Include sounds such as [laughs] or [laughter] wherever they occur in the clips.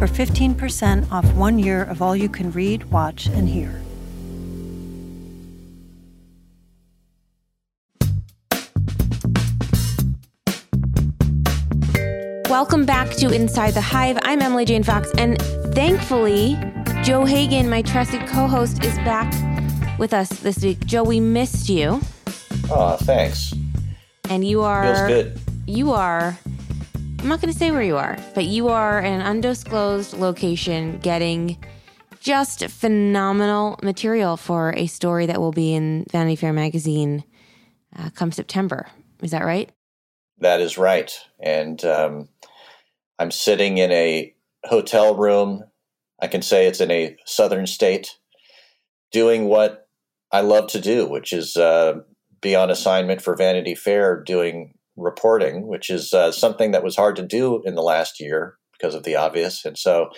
for 15% off one year of all you can read, watch, and hear. Welcome back to Inside the Hive. I'm Emily Jane Fox, and thankfully, Joe Hagan, my trusted co host, is back with us this week. Joe, we missed you. Oh, thanks. And you are. Feels good. You are. I'm not going to say where you are, but you are in an undisclosed location getting just phenomenal material for a story that will be in Vanity Fair magazine uh, come September. Is that right? That is right. And um, I'm sitting in a hotel room. I can say it's in a southern state, doing what I love to do, which is uh, be on assignment for Vanity Fair doing reporting, which is uh, something that was hard to do in the last year because of the obvious. And so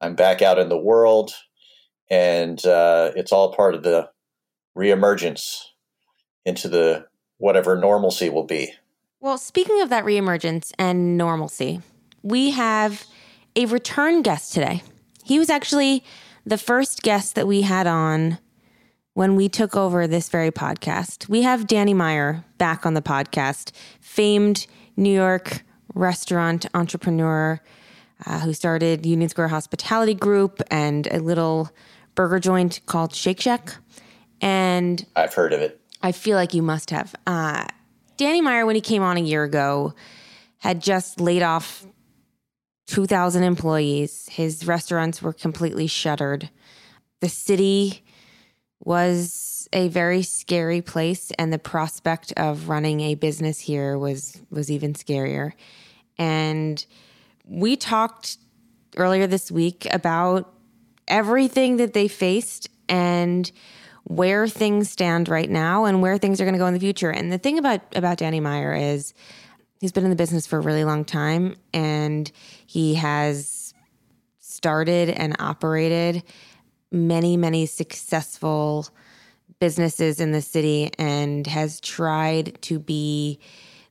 I'm back out in the world, and uh, it's all part of the reemergence into the whatever normalcy will be. Well, speaking of that reemergence and normalcy, we have a return guest today. He was actually the first guest that we had on when we took over this very podcast. We have Danny Meyer back on the podcast, famed New York restaurant entrepreneur uh, who started Union Square Hospitality Group and a little burger joint called Shake Shack. And I've heard of it. I feel like you must have. Uh, Danny Meyer, when he came on a year ago, had just laid off 2,000 employees. His restaurants were completely shuttered. The city was a very scary place, and the prospect of running a business here was was even scarier. And we talked earlier this week about everything that they faced and where things stand right now and where things are going to go in the future. And the thing about about Danny Meyer is he's been in the business for a really long time and he has started and operated many many successful businesses in the city and has tried to be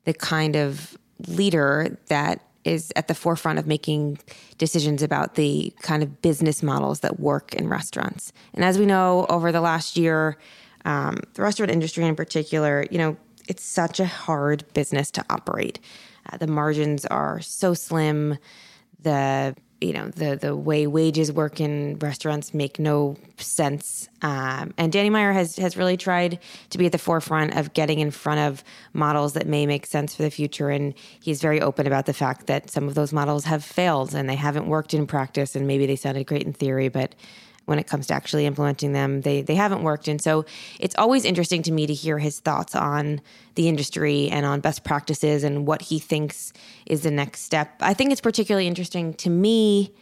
the kind of leader that is at the forefront of making decisions about the kind of business models that work in restaurants. And as we know, over the last year, um, the restaurant industry in particular, you know, it's such a hard business to operate. Uh, the margins are so slim. The you know the the way wages work in restaurants make no sense. Um, and Danny Meyer has has really tried to be at the forefront of getting in front of models that may make sense for the future. And he's very open about the fact that some of those models have failed and they haven't worked in practice. And maybe they sounded great in theory, but when it comes to actually implementing them, they they haven't worked. And so it's always interesting to me to hear his thoughts on the industry and on best practices and what he thinks is the next step. I think it's particularly interesting to me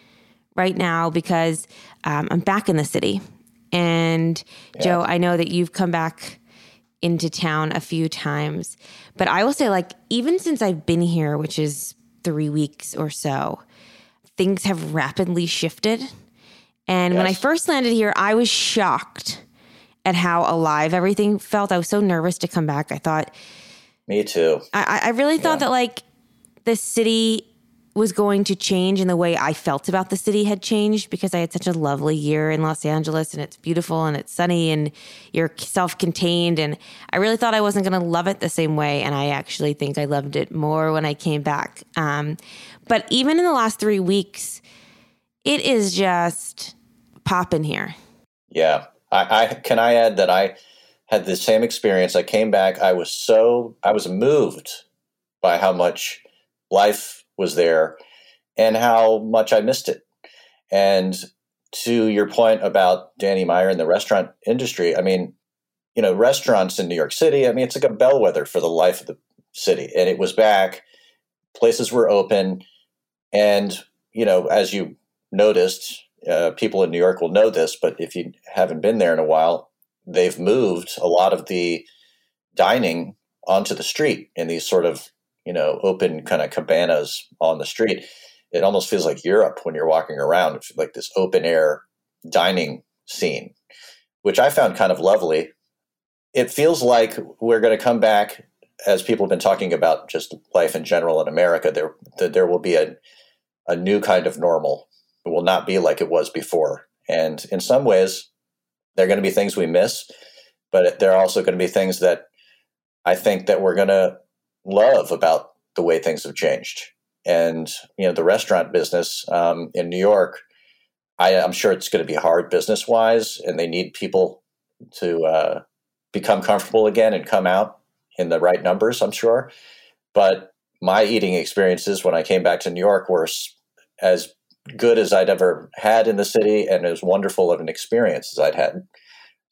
right now because um, I'm back in the city, and yeah. Joe, I know that you've come back into town a few times, but I will say, like, even since I've been here, which is three weeks or so, things have rapidly shifted and yes. when I first landed here, I was shocked at how alive everything felt. I was so nervous to come back. I thought, me too. I, I really thought yeah. that like the city was going to change and the way I felt about the city had changed because I had such a lovely year in Los Angeles and it's beautiful and it's sunny and you're self contained. And I really thought I wasn't going to love it the same way. And I actually think I loved it more when I came back. Um, but even in the last three weeks, it is just popping here. Yeah. I, I can I add that I had the same experience. I came back, I was so I was moved by how much life was there and how much I missed it. And to your point about Danny Meyer and the restaurant industry, I mean, you know, restaurants in New York City, I mean, it's like a bellwether for the life of the city. And it was back, places were open. And, you know, as you noticed uh, people in New York will know this, but if you haven't been there in a while, they've moved a lot of the dining onto the street in these sort of you know open kind of cabanas on the street. It almost feels like Europe when you're walking around, it's like this open air dining scene, which I found kind of lovely. It feels like we're going to come back as people have been talking about just life in general in America. There, that there will be a a new kind of normal. It will not be like it was before, and in some ways, there are going to be things we miss, but there are also going to be things that I think that we're going to love about the way things have changed. And you know, the restaurant business um, in New York, I, am sure it's going to be hard business wise, and they need people to uh, become comfortable again and come out in the right numbers. I'm sure, but my eating experiences when I came back to New York were as good as I'd ever had in the city and as wonderful of an experience as I'd had.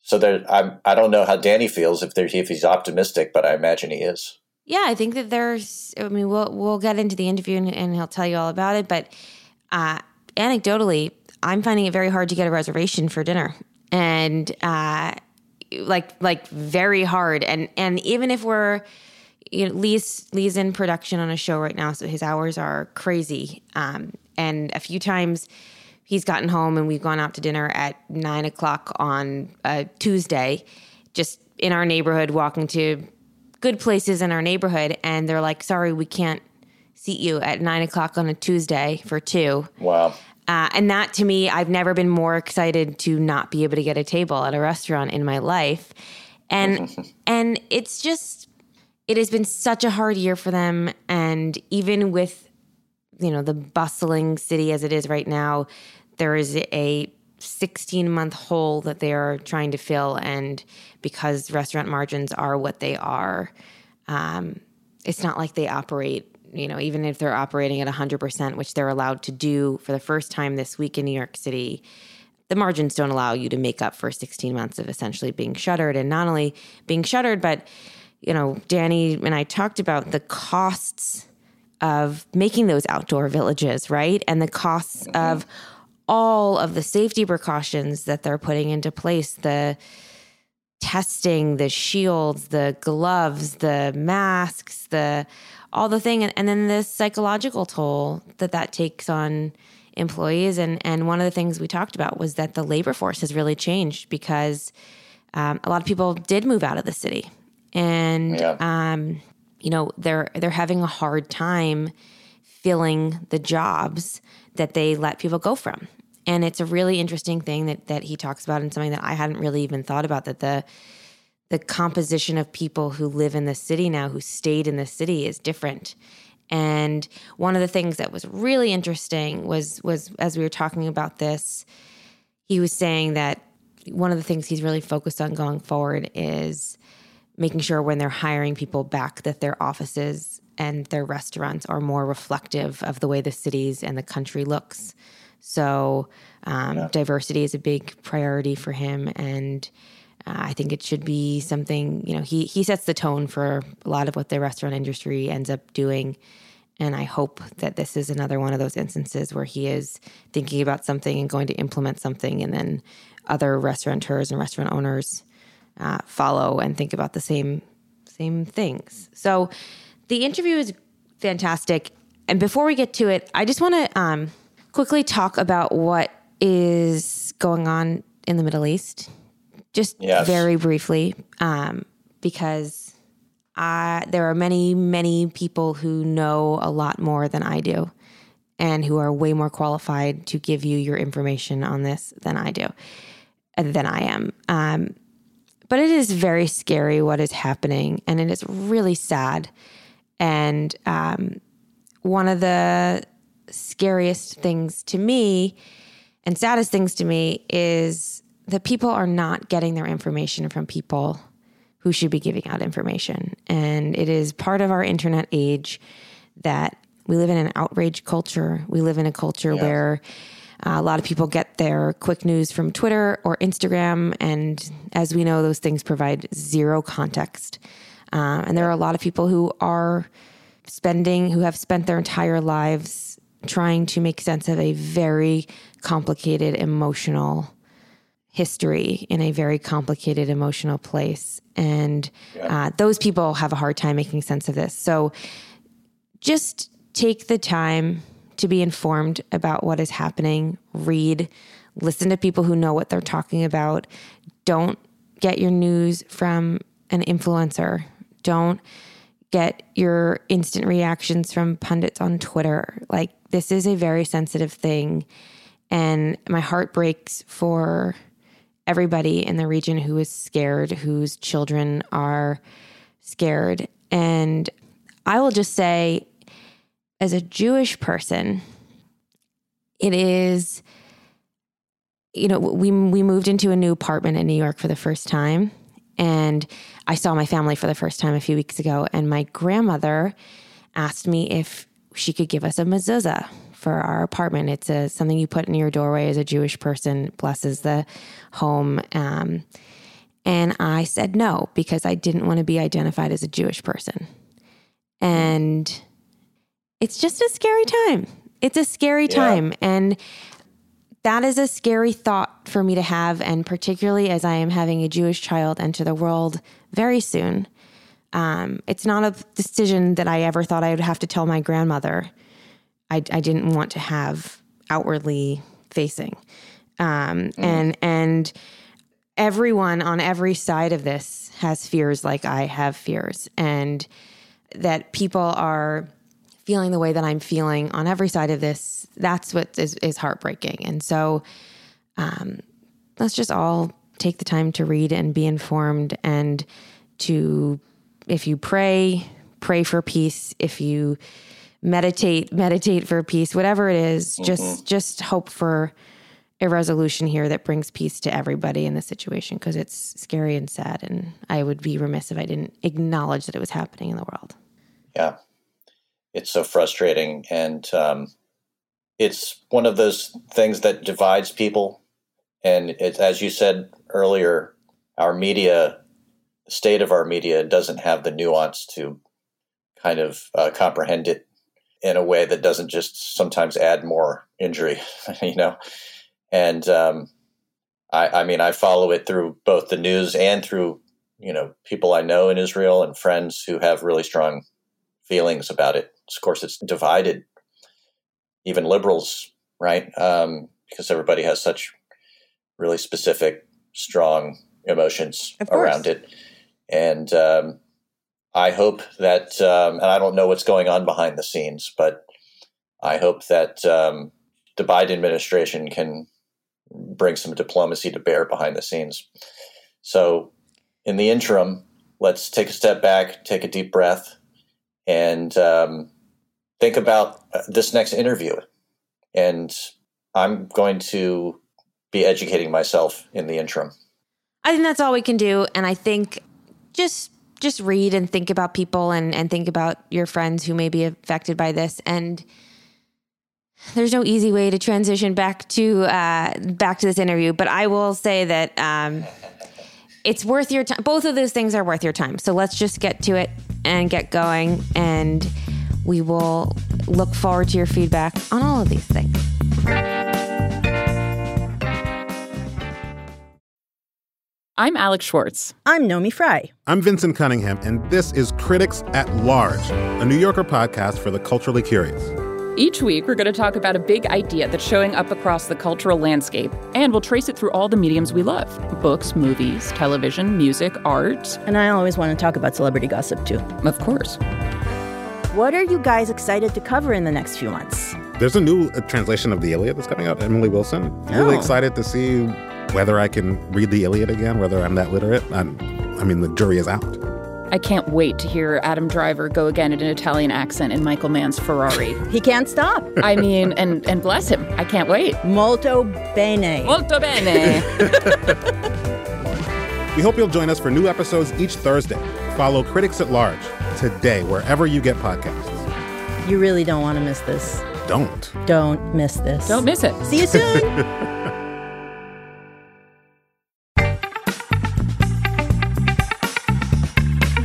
So there, I'm, I don't know how Danny feels if there, if he's optimistic, but I imagine he is. Yeah, I think that there's. I mean, we'll we'll get into the interview and, and he'll tell you all about it. But uh, anecdotally, I'm finding it very hard to get a reservation for dinner, and uh, like like very hard. And and even if we're you know, Lee's Lee's in production on a show right now, so his hours are crazy. Um, and a few times he's gotten home and we've gone out to dinner at nine o'clock on a Tuesday, just in our neighborhood, walking to good places in our neighborhood, and they're like, "Sorry, we can't seat you at nine o'clock on a Tuesday for two. Wow. Uh, and that to me, I've never been more excited to not be able to get a table at a restaurant in my life. And [laughs] and it's just it has been such a hard year for them. And even with you know the bustling city as it is right now, there is a 16 month hole that they are trying to fill. And because restaurant margins are what they are, um, it's not like they operate, you know, even if they're operating at 100%, which they're allowed to do for the first time this week in New York City. The margins don't allow you to make up for 16 months of essentially being shuttered and not only being shuttered, but, you know, Danny and I talked about the costs of making those outdoor villages, right? And the costs mm-hmm. of all of the safety precautions that they're putting into place the testing the shields the gloves the masks the all the thing and, and then the psychological toll that that takes on employees and and one of the things we talked about was that the labor force has really changed because um, a lot of people did move out of the city and yeah. um, you know they're they're having a hard time filling the jobs that they let people go from. And it's a really interesting thing that that he talks about and something that I hadn't really even thought about that the the composition of people who live in the city now who stayed in the city is different. And one of the things that was really interesting was was as we were talking about this, he was saying that one of the things he's really focused on going forward is making sure when they're hiring people back that their offices and their restaurants are more reflective of the way the cities and the country looks. So um, yeah. diversity is a big priority for him, and uh, I think it should be something. You know, he he sets the tone for a lot of what the restaurant industry ends up doing. And I hope that this is another one of those instances where he is thinking about something and going to implement something, and then other restaurateurs and restaurant owners uh, follow and think about the same same things. So the interview is fantastic. And before we get to it, I just want to um, quickly talk about what is going on in the Middle East, just yes. very briefly, um, because I, there are many, many people who know a lot more than I do and who are way more qualified to give you your information on this than I do, than I am. Um, but it is very scary what is happening, and it is really sad. And um, one of the scariest things to me and saddest things to me is that people are not getting their information from people who should be giving out information. And it is part of our internet age that we live in an outrage culture. We live in a culture yeah. where uh, a lot of people get their quick news from Twitter or Instagram. And as we know, those things provide zero context. Uh, and there are a lot of people who are spending, who have spent their entire lives trying to make sense of a very complicated emotional history in a very complicated emotional place. And uh, those people have a hard time making sense of this. So just take the time to be informed about what is happening, read, listen to people who know what they're talking about. Don't get your news from an influencer. Don't get your instant reactions from pundits on Twitter. Like, this is a very sensitive thing. And my heart breaks for everybody in the region who is scared, whose children are scared. And I will just say, as a Jewish person, it is, you know, we we moved into a new apartment in New York for the first time, and I saw my family for the first time a few weeks ago, and my grandmother asked me if she could give us a mezuzah for our apartment. It's a something you put in your doorway as a Jewish person, blesses the home. Um, and I said no because I didn't want to be identified as a Jewish person. And it's just a scary time. It's a scary Yeah. time. And that is a scary thought for me to have. And particularly as I am having a Jewish child enter the world very soon. Um, it's not a decision that I ever thought I would have to tell my grandmother. I, I didn't want to have outwardly facing. Um, And and everyone on every side of this has fears like I have fears, and that people are feeling the way that I'm feeling on every side of this. That's what is, is heartbreaking. And so, um, let's just all take the time to read and be informed, and to, if you pray, pray for peace. If you meditate, meditate for peace. Whatever it is, just just hope for a resolution here that brings peace to everybody in this situation because it's scary and sad. And I would be remiss if I didn't acknowledge that it was happening in the world. Yeah. It's so frustrating. And um, it's one of those things that divides people. And as you said earlier, our media, state of our media doesn't have the nuance to kind of uh, comprehend it in a way that doesn't just sometimes add more injury, [laughs] you know? And um, I, I mean, I follow it through both the news and through, you know, people I know in Israel and friends who have really strong feelings about it. Of course, it's divided even liberals, right? Um, because everybody has such really specific, strong emotions around it. And um, I hope that, um, and I don't know what's going on behind the scenes, but I hope that um, the Biden administration can bring some diplomacy to bear behind the scenes. So, in the interim, let's take a step back, take a deep breath, and um, think about uh, this next interview. And I'm going to be educating myself in the interim. I think that's all we can do. And I think just just read and think about people and, and think about your friends who may be affected by this. And there's no easy way to transition back to uh, back to this interview, but I will say that um, it's worth your time. Both of those things are worth your time. So let's just get to it and get going, and we will look forward to your feedback on all of these things. I'm Alex Schwartz. I'm Naomi Fry. I'm Vinson Cunningham, and this is Critics at Large, a New Yorker podcast for the culturally curious. Each week, we're going to talk about a big idea that's showing up across the cultural landscape, and we'll trace it through all the mediums we love books, movies, television, music, art. And I always want to talk about celebrity gossip too. Of course. What are you guys excited to cover in the next few months? There's a new uh, translation of the Iliad that's coming out, Emily Wilson. Really Oh. excited to see whether I can read the Iliad again, whether I'm that literate. I'm, I mean, the jury is out. I can't wait to hear Adam Driver go again in an Italian accent in Michael Mann's Ferrari. [laughs] He can't stop. I mean, and, and bless him. I can't wait. Molto bene. Molto bene. [laughs] We hope you'll join us for new episodes each Thursday. Follow Critics at Large today, wherever you get podcasts. You really don't want to miss this. Don't. Don't miss this. Don't miss it. See you soon. [laughs]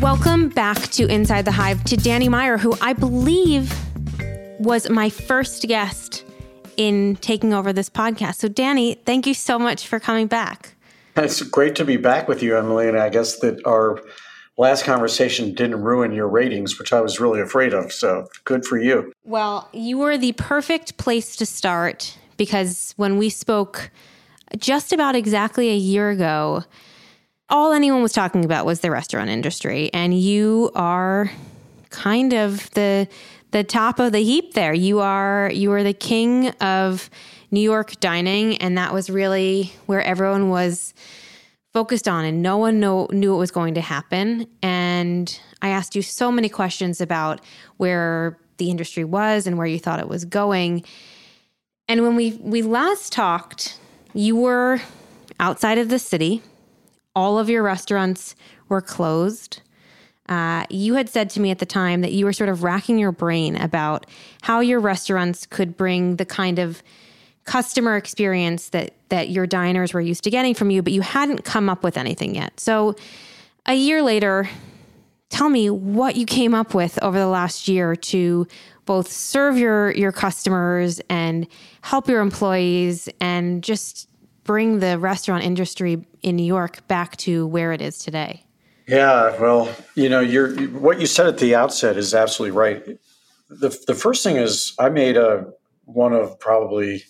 Welcome back to Inside the Hive to Danny Meyer, who I believe was my first guest in taking over this podcast. So, Danny, thank you so much for coming back. It's great to be back with you, Emily. And I guess that our last conversation didn't ruin your ratings, which I was really afraid of. So, good for you. Well, you were the perfect place to start because when we spoke just about exactly a year ago, all anyone was talking about was the restaurant industry. And you are kind of the the top of the heap there. You are you are the king of New York dining, and that was really where everyone was focused on, and no one know, knew what was going to happen. And I asked you so many questions about where the industry was and where you thought it was going. And when we we last talked, you were outside of the city. All of your restaurants were closed. Uh, you had said to me at the time that you were sort of racking your brain about how your restaurants could bring the kind of customer experience that that your diners were used to getting from you, but you hadn't come up with anything yet. So, a year later, tell me what you came up with over the last year to both serve your your customers and help your employees and just bring the restaurant industry in New York back to where it is today. Yeah, well, you know, you're what you said at the outset is absolutely right. The the first thing is I made a one of probably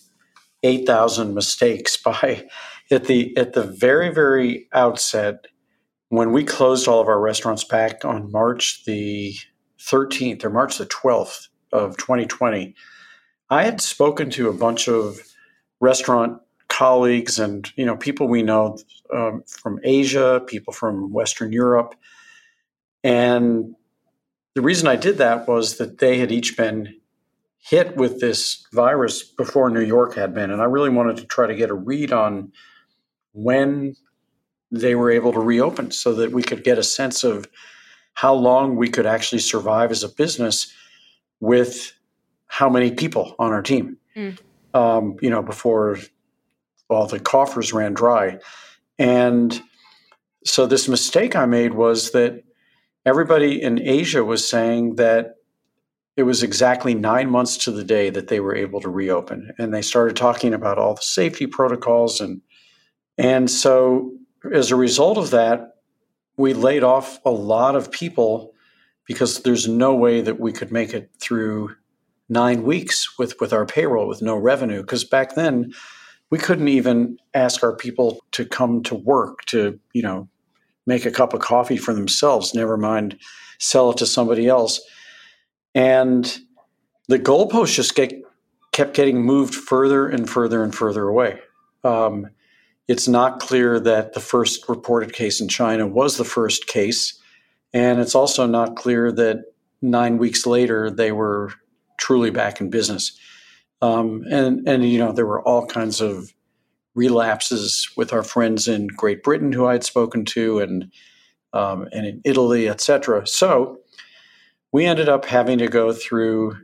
8,000 mistakes [laughs] by at the at the very very outset when we closed all of our restaurants back on March the 13th or March the 12th of 2020. I had spoken to a bunch of restaurant colleagues and you know people we know um, from Asia, people from Western Europe, and the reason I did that was that they had each been hit with this virus before New York had been, and I really wanted to try to get a read on when they were able to reopen, so that we could get a sense of how long we could actually survive as a business with how many people on our team. Mm. Um, you know, before all the coffers ran dry. And so this mistake I made was that everybody in Asia was saying that it was exactly nine months to the day that they were able to reopen. And they started talking about all the safety protocols and and so as a result of that, we laid off a lot of people because there's no way that we could make it through nine weeks with, with our payroll with no revenue. Because back then we couldn't even ask our people to come to work to, you know, make a cup of coffee for themselves, never mind sell it to somebody else. And the goalposts just get, kept getting moved further and further and further away. Um, it's not clear that the first reported case in China was the first case. And it's also not clear that nine weeks later they were truly back in business. Um, and and you know there were all kinds of relapses with our friends in Great Britain who I had spoken to, and um, and in Italy, etc. So we ended up having to go through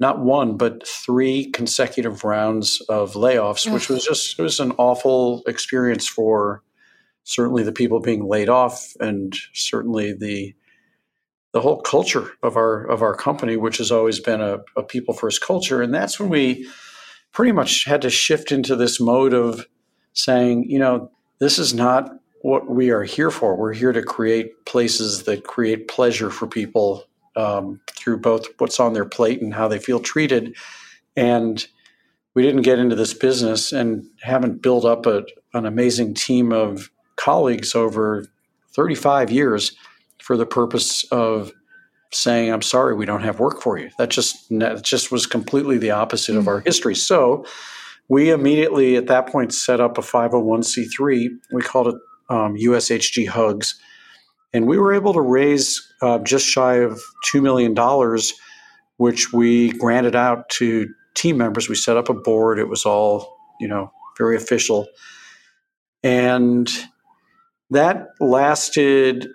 not one but three consecutive rounds of layoffs, which was just it was an awful experience for certainly the people being laid off, and certainly the the whole culture of our of our company, which has always been a, a people first culture, and that's when we pretty much had to shift into this mode of saying, you know, this is not what we are here for. We're here to create places that create pleasure for people um, through both what's on their plate and how they feel treated. And we didn't get into this business and haven't built up a, an amazing team of colleagues over 35 years for the purpose of saying, "I'm sorry, we don't have work for you." That just that just was completely the opposite mm-hmm. of our history. So we immediately at that point set up a 501c3. We called it um, USHG Hugs, and we were able to raise uh, just shy of two million dollars, which we granted out to team members. We set up a board. It was all you know very official, and that lasted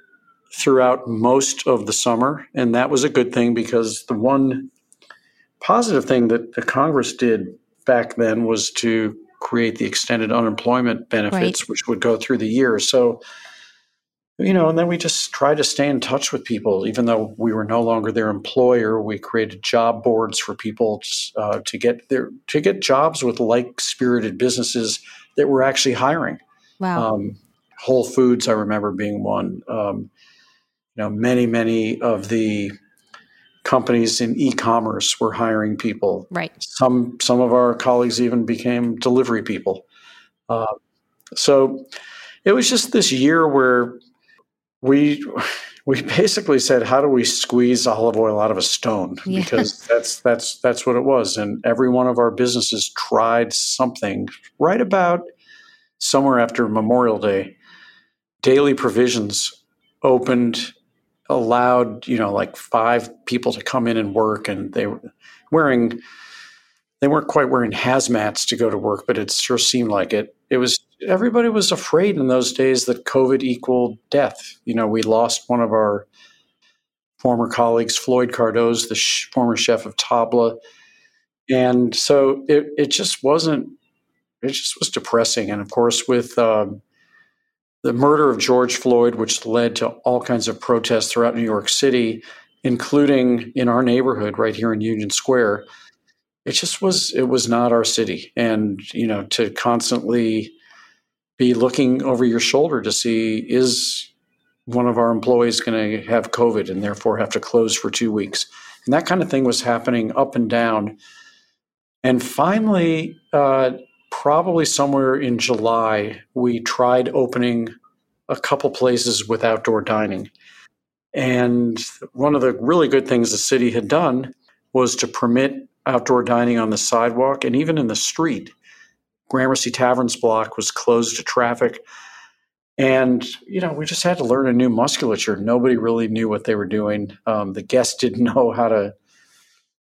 throughout most of the summer. And that was a good thing because the one positive thing that the Congress did back then was to create the extended unemployment benefits, right. which would go through the year. So you know, and then we just tried to stay in touch with people, even though we were no longer their employer. We created job boards for people uh, to get their to get jobs with like spirited businesses that were actually hiring. Wow. Um, Whole Foods, I remember being one. Um, you know, many many of the companies in e-commerce were hiring people. Right. Some some of our colleagues even became delivery people. Uh, so it was just this year where we we basically said, how do we squeeze olive oil out of a stone? Yeah. Because that's that's that's what it was. And every one of our businesses tried something right about somewhere after Memorial Day. Daily provisions opened, allowed, you know, like five people to come in and work and they were wearing they weren't quite wearing hazmats to go to work, but it sure seemed like it. It was everybody was afraid in those days that COVID equaled death. You know, we lost one of our former colleagues, Floyd Cardoz, the sh- former chef of Tabla, and so it it just wasn't. It just was depressing, and of course, with um, the murder of George Floyd, which led to all kinds of protests throughout New York City, including in our neighborhood right here in Union Square it just was it was not our city and you know to constantly be looking over your shoulder to see is one of our employees going to have covid and therefore have to close for 2 weeks? And that kind of thing was happening up and down. And finally uh, probably somewhere in july we tried opening a couple places with outdoor dining. And one of the really good things the city had done was to permit outdoor dining on the sidewalk and even in the street. Gramercy Taverns block was closed to traffic. And, you know, we just had to learn a new musculature. Nobody really knew what they were doing. Um, the guests [laughs] didn't know how to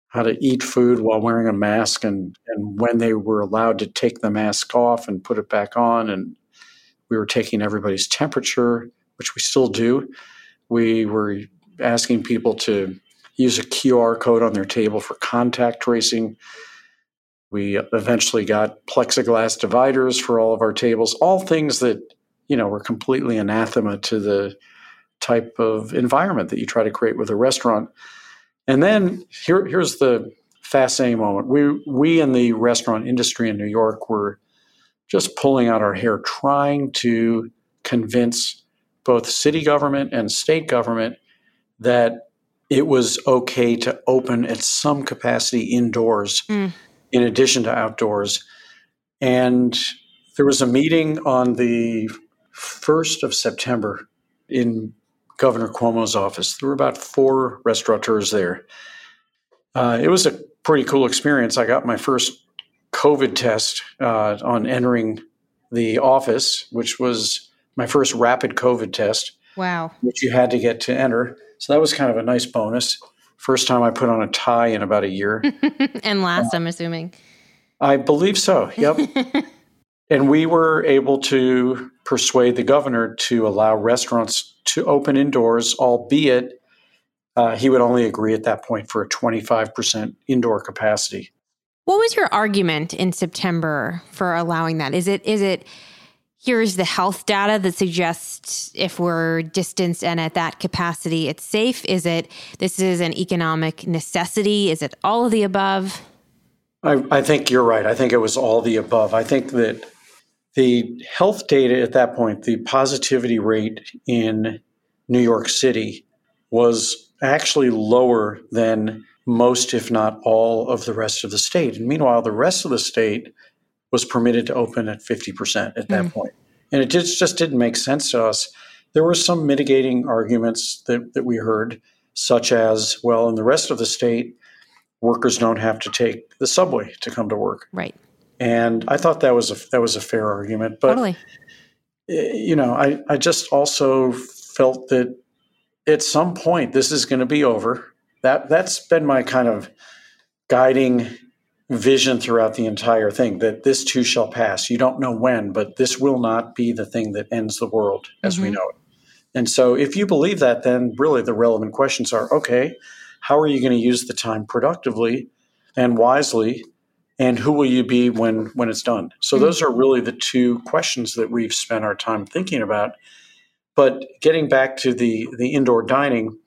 how to eat food while wearing a mask and, and when they were allowed to take the mask off and put it back on. And we were taking everybody's temperature, which we still do. We were asking people to use a QR code on their table for contact tracing. We eventually got plexiglass dividers for all of our tables, all things that, you know, were completely anathema to the type of environment that you try to create with a restaurant. And then here, here's the fascinating moment. We we in the restaurant industry in New York were just pulling out our hair trying to convince both city government and state government that it was okay to open at some capacity indoors Mm. In addition to outdoors. And there was a meeting on the 1st of September in Governor Cuomo's office. There were about four restaurateurs there. Uh, it was a pretty cool experience. I got my first COVID test uh, on entering the office, which was my first rapid COVID test Wow. which you had to get to enter. So that was kind of a nice bonus. First time I put on a tie in about a year. [laughs] and last, I'm assuming. I believe so. Yep. [laughs] and we were able to persuade the governor to allow restaurants to open indoors, albeit uh, he would only agree at that point for a 25% indoor capacity. What was your argument in September for allowing that? Is it is it here's the health data that suggests if we're distanced and at that capacity it's safe? Is it this is an economic necessity? Is it all of the above? I, I think you're right. I think it was all the above. I think that the health data at that point, the positivity rate in New York City was actually lower than most, if not all, of the rest of the state. And meanwhile, the rest of the state was permitted to open at 50% at that mm. point. And it just, just didn't make sense to us. There were some mitigating arguments that, that we heard, such as, well, in the rest of the state, workers don't have to take the subway to come to work. Right. And I thought that was a that was a fair argument. But totally. you know, I, I just also felt that at some point this is going to be over. That that's been my kind of guiding vision throughout the entire thing that this too shall pass. You don't know when, but this will not be the thing that ends the world as we Mhm. know it. And so if you believe that, then really the relevant questions are okay, how are you going to use the time productively and wisely? And who will you be when when it's done? So Mhm. those are really the two questions that we've spent our time thinking about. But getting back to the, the indoor dining,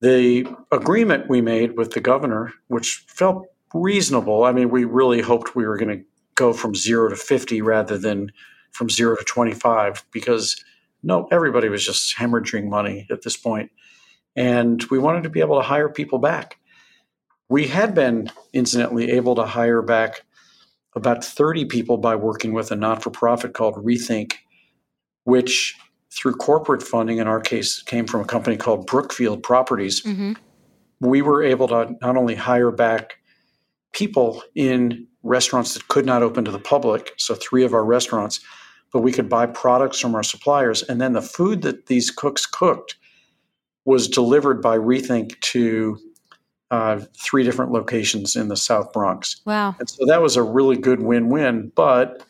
the agreement we made with the governor, which felt reasonable, I mean, we really hoped we were going to go from zero to 50 rather than from zero to 25 because no, everybody was just hemorrhaging money at this point. And we wanted to be able to hire people back. We had been, incidentally, able to hire back about 30 people by working with a not for profit called Rethink, which through corporate funding, in our case, came from a company called Brookfield Properties. Mm-hmm. We were able to not only hire back people in restaurants that could not open to the public, so three of our restaurants, but we could buy products from our suppliers. And then the food that these cooks cooked was delivered by Rethink to uh, three different locations in the South Bronx. Wow. And so that was a really good win win, but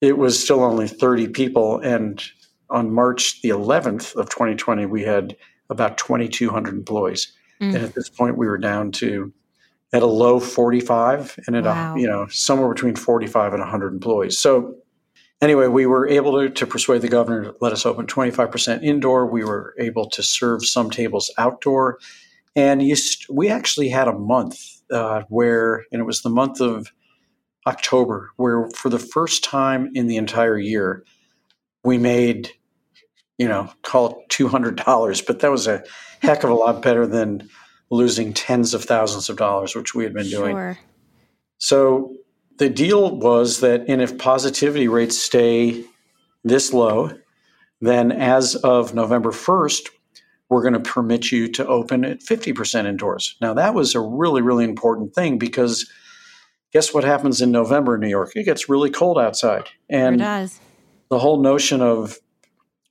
it was still only 30 people. And on March the 11th of 2020, we had about 2,200 employees. Mm. And at this point, we were down to at a low 45 and at wow. a, you know, somewhere between 45 and 100 employees. So anyway, we were able to, to persuade the governor to let us open 25% indoor. We were able to serve some tables outdoor. And you, we actually had a month uh, where, and it was the month of October, where for the first time in the entire year, we made, you know, call it $200, but that was a heck of a lot better than losing tens of thousands of dollars, which we had been doing. Sure. So the deal was that, and if positivity rates stay this low, then as of November 1st, we're going to permit you to open at 50% indoors. Now, that was a really, really important thing because guess what happens in November in New York? It gets really cold outside. And it does. the whole notion of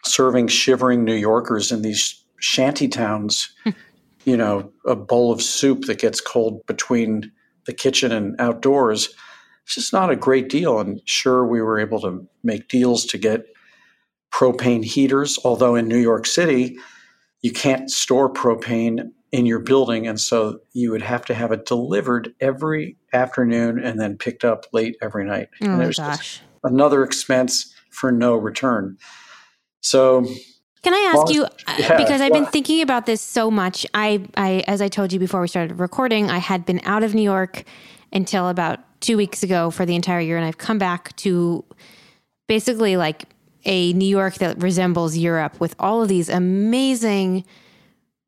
serving shivering New Yorkers in these shanty towns, [laughs] you know, a bowl of soup that gets cold between the kitchen and outdoors it's just not a great deal. And sure, we were able to make deals to get propane heaters, although in New York City, you can't store propane in your building. And so you would have to have it delivered every afternoon and then picked up late every night. Oh, and there's gosh. another expense for no return. So can I ask well, you [laughs] yeah, because I've been thinking about this so much. I, I, as I told you before we started recording, I had been out of New York until about two weeks ago for the entire year, and I've come back to basically like a New York that resembles Europe with all of these amazing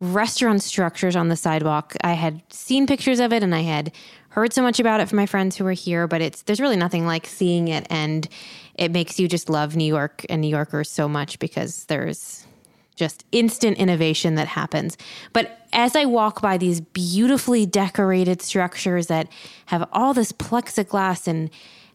restaurant structures on the sidewalk. I had seen pictures of it and I had heard so much about it from my friends who were here, but it's there's really nothing like seeing it and it makes you just love New York and New Yorkers so much because there's just instant innovation that happens. But as I walk by these beautifully decorated structures that have all this plexiglass and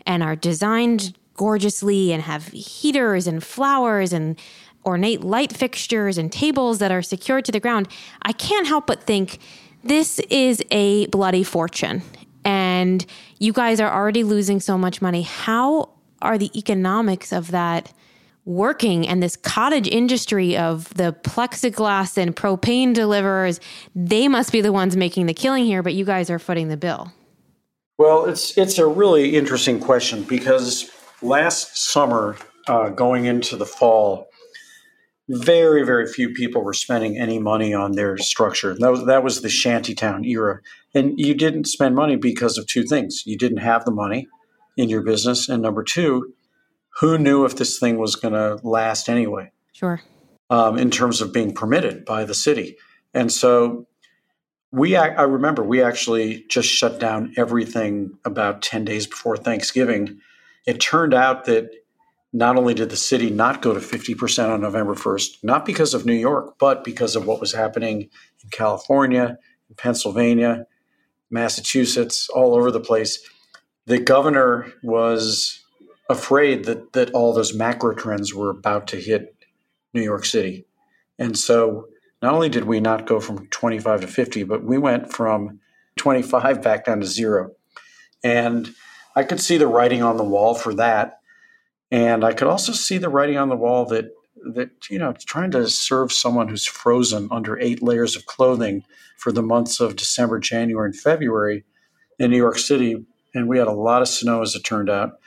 and are designed gorgeously and have heaters and flowers and ornate light fixtures and tables that are secured to the ground, I can't help but think this is a bloody fortune. And you guys are already losing so much money. How are the economics of that working and this cottage industry of the plexiglass and propane deliverers, they must be the ones making the killing here, but you guys are footing the bill. Well, it's it's a really interesting question because last summer, uh, going into the fall, very very few people were spending any money on their structure. That was that was the shantytown era, and you didn't spend money because of two things: you didn't have the money in your business, and number two, who knew if this thing was going to last anyway? Sure. Um, in terms of being permitted by the city. And so we, I remember we actually just shut down everything about 10 days before Thanksgiving. It turned out that not only did the city not go to 50% on November 1st, not because of New York, but because of what was happening in California, in Pennsylvania, Massachusetts, all over the place. The governor was afraid that that all those macro trends were about to hit New York City. And so not only did we not go from 25 to 50, but we went from 25 back down to zero. And I could see the writing on the wall for that. And I could also see the writing on the wall that that you know trying to serve someone who's frozen under eight layers of clothing for the months of December, January, and February in New York City, and we had a lot of snow as it turned out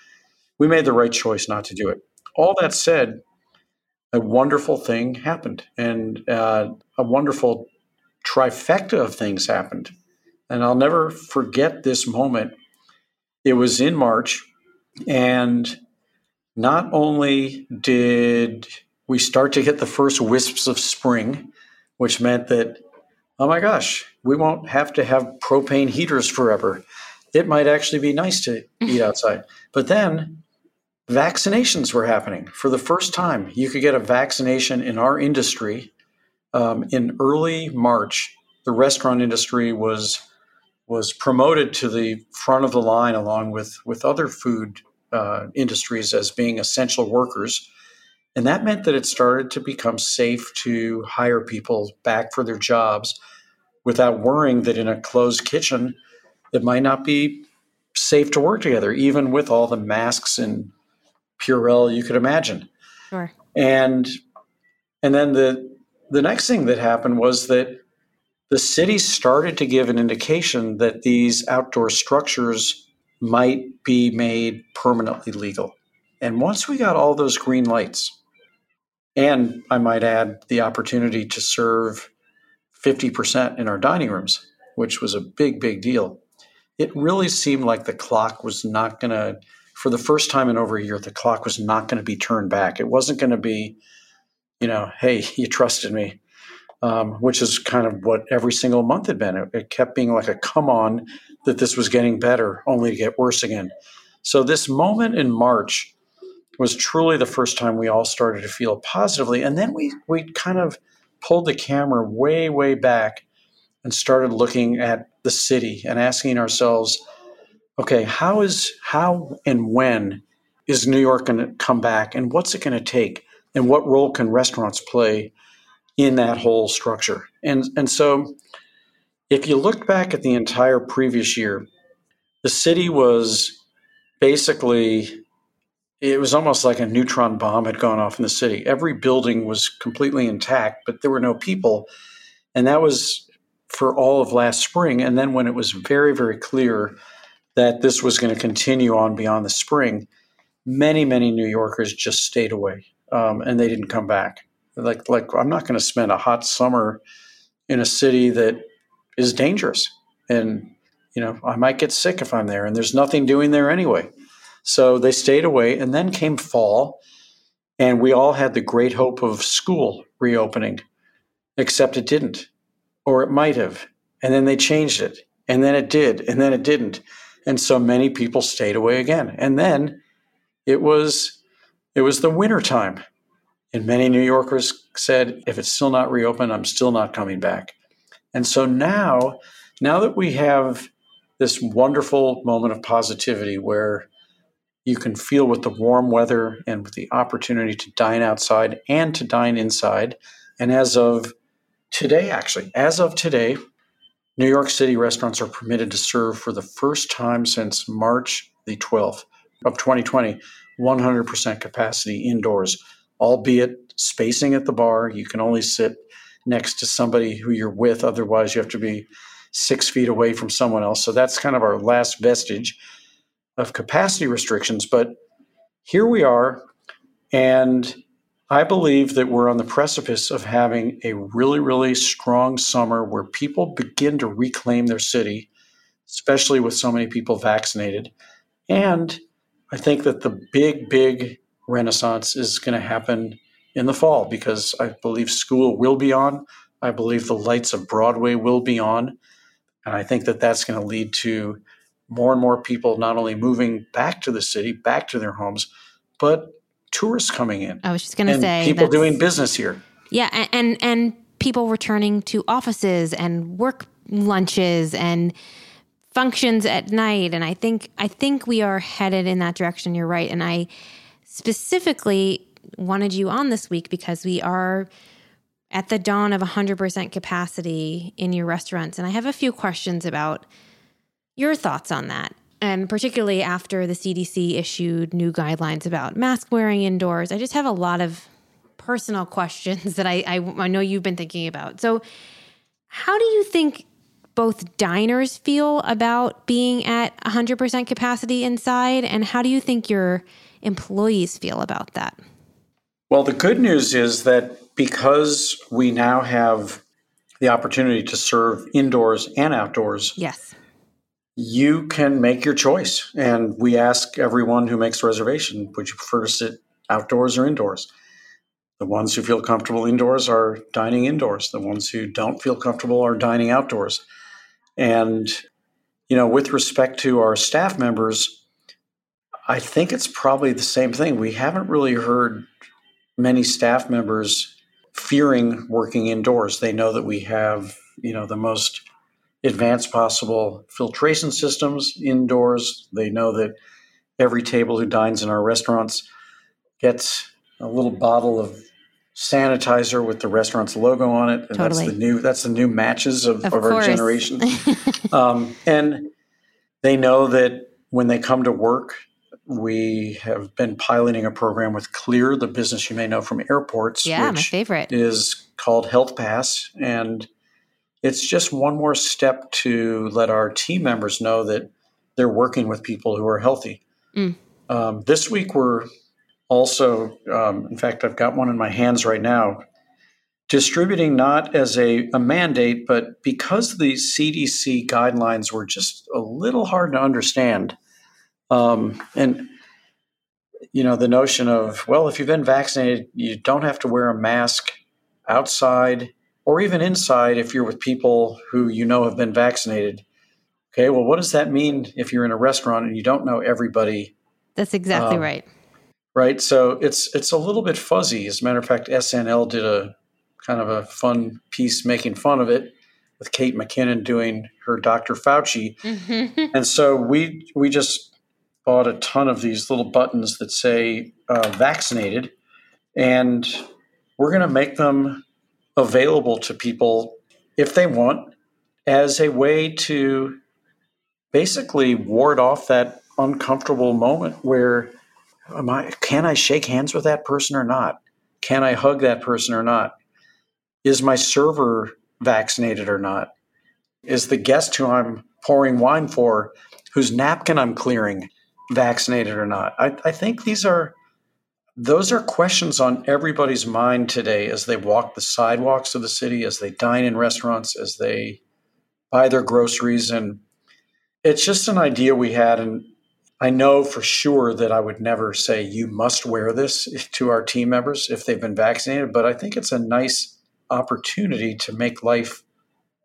we made the right choice not to do it. All that said, a wonderful thing happened, and uh, a wonderful trifecta of things happened. And I'll never forget this moment. It was in March, and not only did we start to get the first wisps of spring, which meant that, oh my gosh, we won't have to have propane heaters forever. It might actually be nice to eat [laughs] outside. But then vaccinations were happening for the first time. You could get a vaccination in our industry um, in early March. The restaurant industry was was promoted to the front of the line along with with other food uh, industries as being essential workers. And that meant that it started to become safe to hire people back for their jobs without worrying that in a closed kitchen, it might not be safe to work together, even with all the masks and Purell you could imagine. Sure. And and then the the next thing that happened was that the city started to give an indication that these outdoor structures might be made permanently legal. And once we got all those green lights, and I might add the opportunity to serve 50% in our dining rooms, which was a big, big deal, it really seemed like the clock was not going to for the first time in over a year, the clock was not going to be turned back. It wasn't going to be, you know, hey, [laughs] you trusted me, um, which is kind of what every single month had been. It, it kept being like a come on that this was getting better, only to get worse again. So this moment in March was truly the first time we all started to feel positively, and then we we kind of pulled the camera way way back and started looking at the city and asking ourselves okay, how is how and when is New York going to come back, and what's it going to take, and what role can restaurants play in that whole structure? And and so, if you look back at the entire previous year, the city was basically it was almost like a neutron bomb had gone off in the city. Every building was completely intact, but there were no people. And that was for all of last spring. And then when it was very, very clear that this was going to continue on beyond the spring, many, many New Yorkers just stayed away um, and they didn't come back. Like, like I'm not going to spend a hot summer in a city that is dangerous, and you know I might get sick if I'm there, and there's nothing doing there anyway. So they stayed away, and then came fall, and we all had the great hope of school reopening, except it didn't, or it might have, and then they changed it, and then it did, and then it didn't. And so many people stayed away again. And then it was it was the winter time. And many New Yorkers said, if it's still not reopened, I'm still not coming back. And so now, now that we have this wonderful moment of positivity where you can feel with the warm weather and with the opportunity to dine outside and to dine inside. And as of today, actually, as of today, New York City restaurants are permitted to serve for the first time since March the 12th of 2020, 100% capacity indoors, albeit spacing at the bar. You can only sit next to somebody who you're with, otherwise, you have to be six feet away from someone else. So that's kind of our last vestige of capacity restrictions. But here we are, and I believe that we're on the precipice of having a really, really strong summer where people begin to reclaim their city, especially with so many people vaccinated. And I think that the big, big renaissance is going to happen in the fall because I believe school will be on. I believe the lights of Broadway will be on. And I think that that's going to lead to more and more people not only moving back to the city, back to their homes, but tourists coming in. I was just going to say people doing business here. Yeah, and, and and people returning to offices and work lunches and functions at night and I think I think we are headed in that direction you're right and I specifically wanted you on this week because we are at the dawn of 100% capacity in your restaurants and I have a few questions about your thoughts on that and particularly after the CDC issued new guidelines about mask wearing indoors, I just have a lot of personal [laughs] questions that I, I, I know you've been thinking about. So, how do you think both diners feel about being at 100% capacity inside, and how do you think your employees feel about that? Well, the good news is that because we now have the opportunity to serve indoors and outdoors, Yes. you can make your choice. And we ask everyone who makes a reservation, would you prefer to sit outdoors or indoors? The ones who feel comfortable indoors are dining indoors. The ones who don't feel comfortable are dining outdoors. And, you know, with respect to our staff members, I think it's probably the same thing. We haven't really heard many staff members fearing working indoors. They know that we have, you know, the most advanced possible filtration systems indoors. They know that every table who dines in our restaurants gets a little bottle of sanitizer with the restaurant's logo on it, and Totally. that's the new that's the new matches of, Of of our generation. [laughs] um, and they know that when they come to work, we have been piloting a program with Clear, the business you may know from airports, Yeah, my favorite. is called Health Pass, and it's just one more step to let our team members know that they're working with people who are healthy. Mm. Um, this week, we're also, um, in fact, I've got one in my hands right now, distributing not as a, a mandate, but because the CDC guidelines were just a little hard to understand. Um, and you know the notion of well if you've been vaccinated you don't have to wear a mask outside or even inside if you're with people who you know have been vaccinated. Okay well what does that mean if you're in a restaurant and you don't know everybody? That's exactly Um, right. right so it's it's a little bit fuzzy. As a matter of fact snl did a kind of a fun piece making fun of it with kate mckinnon doing her dr fauci. [laughs] And so we we just bought a ton of these little buttons that say uh, vaccinated, and we're going to make them available to people if they want as a way to basically ward off that uncomfortable moment where am I can I shake hands with that person or not? Can I hug that person or not? Is my server vaccinated or not? Is the guest who I'm pouring wine for, whose napkin I'm clearing, vaccinated or not? I, I think these are those are questions on everybody's mind today as they walk the sidewalks of the city, as they dine in restaurants, as they buy their groceries. And it's just an idea we had. And I know for sure that I would never say you must wear this [laughs] to our team members if they've been vaccinated, but I think it's a nice opportunity to make life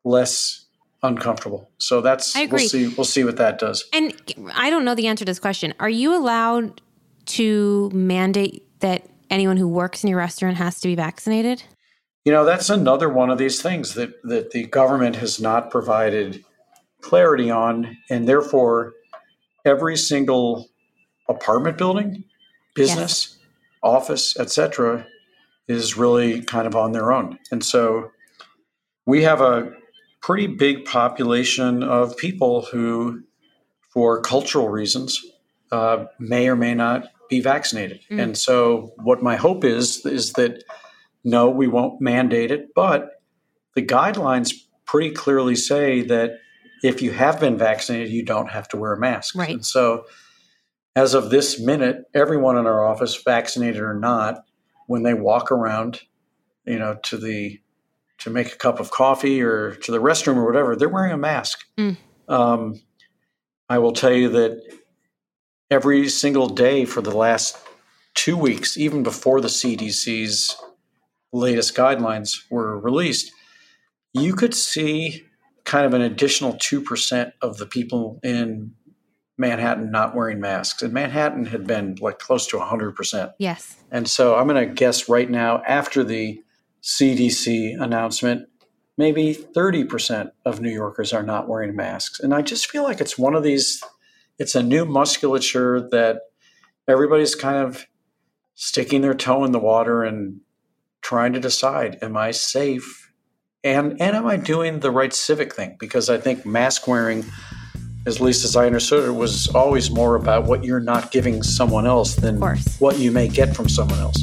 less uncomfortable. So that's I agree. we'll see we'll see what that does. And I don't know the answer to this question. Are you allowed to mandate that anyone who works in your restaurant has to be vaccinated? You know, that's another one of these things that, that the government has not provided clarity on, and therefore every single apartment building, business, office, etc., is really kind of on their own. And so we have a pretty big population of people who, for cultural reasons, uh, may or may not be vaccinated. Mm. And so, what my hope is is that no, we won't mandate it, but the guidelines pretty clearly say that if you have been vaccinated, you don't have to wear a mask. Right. And so, as of this minute, everyone in our office, vaccinated or not, when they walk around, you know, to the to make a cup of coffee or to the restroom or whatever, they're wearing a mask. Mm. Um, I will tell you that every single day for the last two weeks, even before the CDC's latest guidelines were released, you could see kind of an additional 2% of the people in Manhattan not wearing masks. And Manhattan had been like close to 100%. Yes. And so I'm going to guess right now, after the CDC announcement, maybe 30% of New Yorkers are not wearing masks. And I just feel like it's one of these, it's a new musculature that everybody's kind of sticking their toe in the water and trying to decide, am I safe? And, and am I doing the right civic thing? Because I think mask wearing, at least as I understood it, was always more about what you're not giving someone else than what you may get from someone else.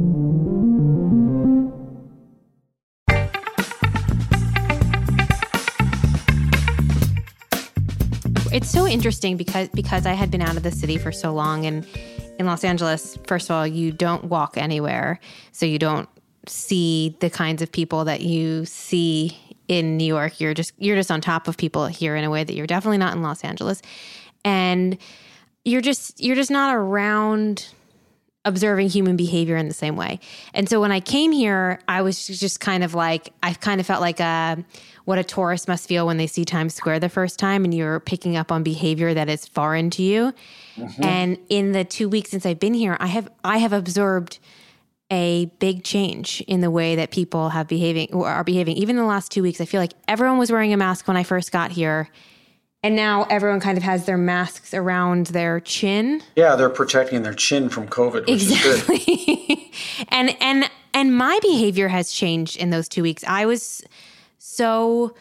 It's so interesting because because I had been out of the city for so long and in Los Angeles, first of all, you don't walk anywhere. So you don't see the kinds of people that you see in New York. You're just you're just on top of people here in a way that you're definitely not in Los Angeles. And you're just you're just not around observing human behavior in the same way. And so when I came here, I was just kind of like I kind of felt like a what a tourist must feel when they see Times Square the first time and you're picking up on behavior that is foreign to you. Mm-hmm. And in the 2 weeks since I've been here, I have I have observed a big change in the way that people have behaving or are behaving. Even in the last 2 weeks, I feel like everyone was wearing a mask when I first got here. And now everyone kind of has their masks around their chin. Yeah, they're protecting their chin from COVID, exactly. [laughs] and and and my behavior has changed in those 2 weeks. I was so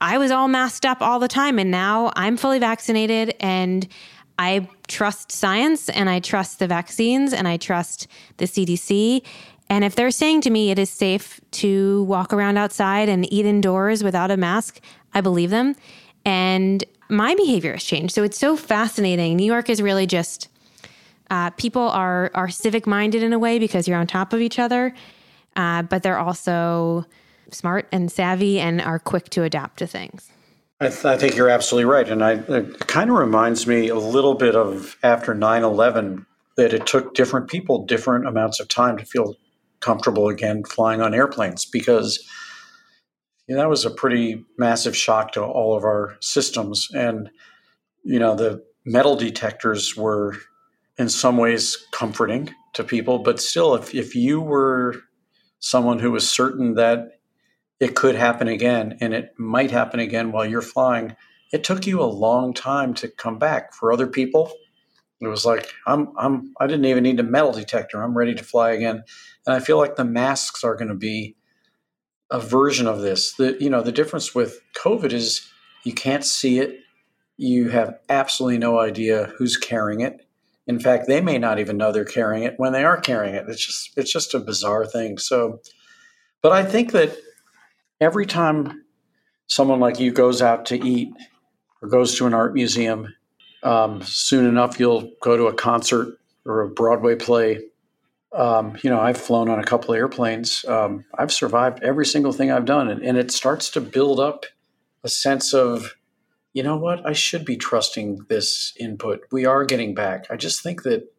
I was all masked up all the time and now I'm fully vaccinated and I trust science and I trust the vaccines and I trust the CDC. And if they're saying to me it is safe to walk around outside and eat indoors without a mask, I believe them. And my behavior has changed. So it's so fascinating. New York is really just uh, people are are civic minded in a way because you're on top of each other, uh, but they're also smart and savvy and are quick to adapt to things. I, th- I think you're absolutely right. And I, it kind of reminds me a little bit of after 9 11 that it took different people different amounts of time to feel comfortable again flying on airplanes because you know, that was a pretty massive shock to all of our systems. And, you know, the metal detectors were in some ways comforting to people, but still, if, if you were someone who was certain that it could happen again and it might happen again while you're flying it took you a long time to come back. For other people it was like i'm i'm i didn't even need a metal detector. I'm ready to fly again. And i feel like the masks are going to be a version of this. The you know the difference with covid is you can't see it. You have absolutely no idea who's carrying it. In fact they may not even know they're carrying it when they are carrying it. It's just it's just a bizarre thing. So but i think that every time someone like you goes out to eat or goes to an art museum, um, soon enough you'll go to a concert or a Broadway play. Um, you know, I've flown on a couple of airplanes. Um, I've survived every single thing I've done, and, and it starts to build up a sense of, you know what, I should be trusting this input. We are getting back. I just think that,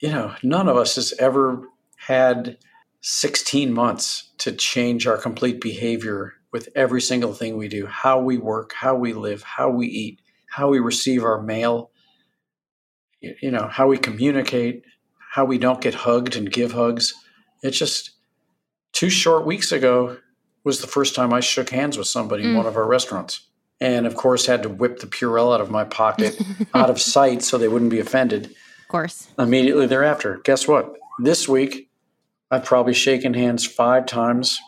you know, none of us has ever had 16 months to change our complete behavior with every single thing we do how we work, how we live, how we eat, how we receive our mail, you know, how we communicate, how we don't get hugged and give hugs. It's just two short weeks ago was the first time I shook hands with somebody mm. in one of our restaurants. And of course, had to whip the Purell out of my pocket [laughs] out of sight so they wouldn't be offended. Of course. Immediately thereafter. Guess what? This week, I've probably shaken hands five times.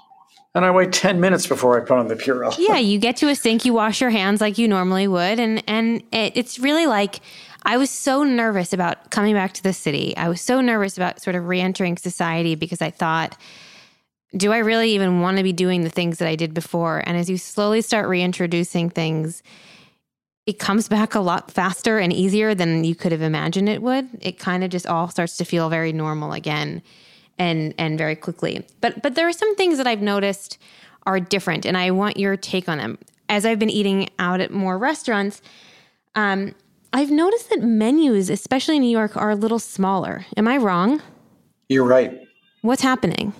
And I wait 10 minutes before I put on the Purell. yeah, you get to a sink, you wash your hands like you normally would. And, and it, it's really like, I was so nervous about coming back to the city. I was so nervous about sort of reentering society because I thought, do I really even want to be doing the things that I did before? And as you slowly start reintroducing things, it comes back a lot faster and easier than you could have imagined it would. It kind of just all starts to feel very normal again and and very quickly. But but there are some things that I've noticed are different, and I want your take on them. As I've been eating out at more restaurants, um, I've noticed that menus, especially in New York, are a little smaller. Am I wrong? You're right. What's happening?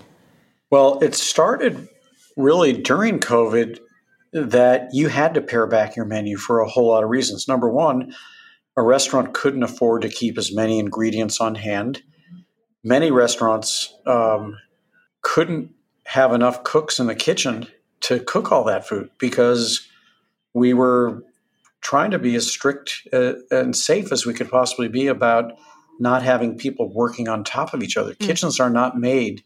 Well, it started really during COVID that you had to pare back your menu for a whole lot of reasons. Number one, a restaurant couldn't afford to keep as many ingredients on hand many restaurants um, couldn't have enough cooks in the kitchen to cook all that food because we were trying to be as strict uh, and safe as we could possibly be about not having people working on top of each other. Mm. Kitchens are not made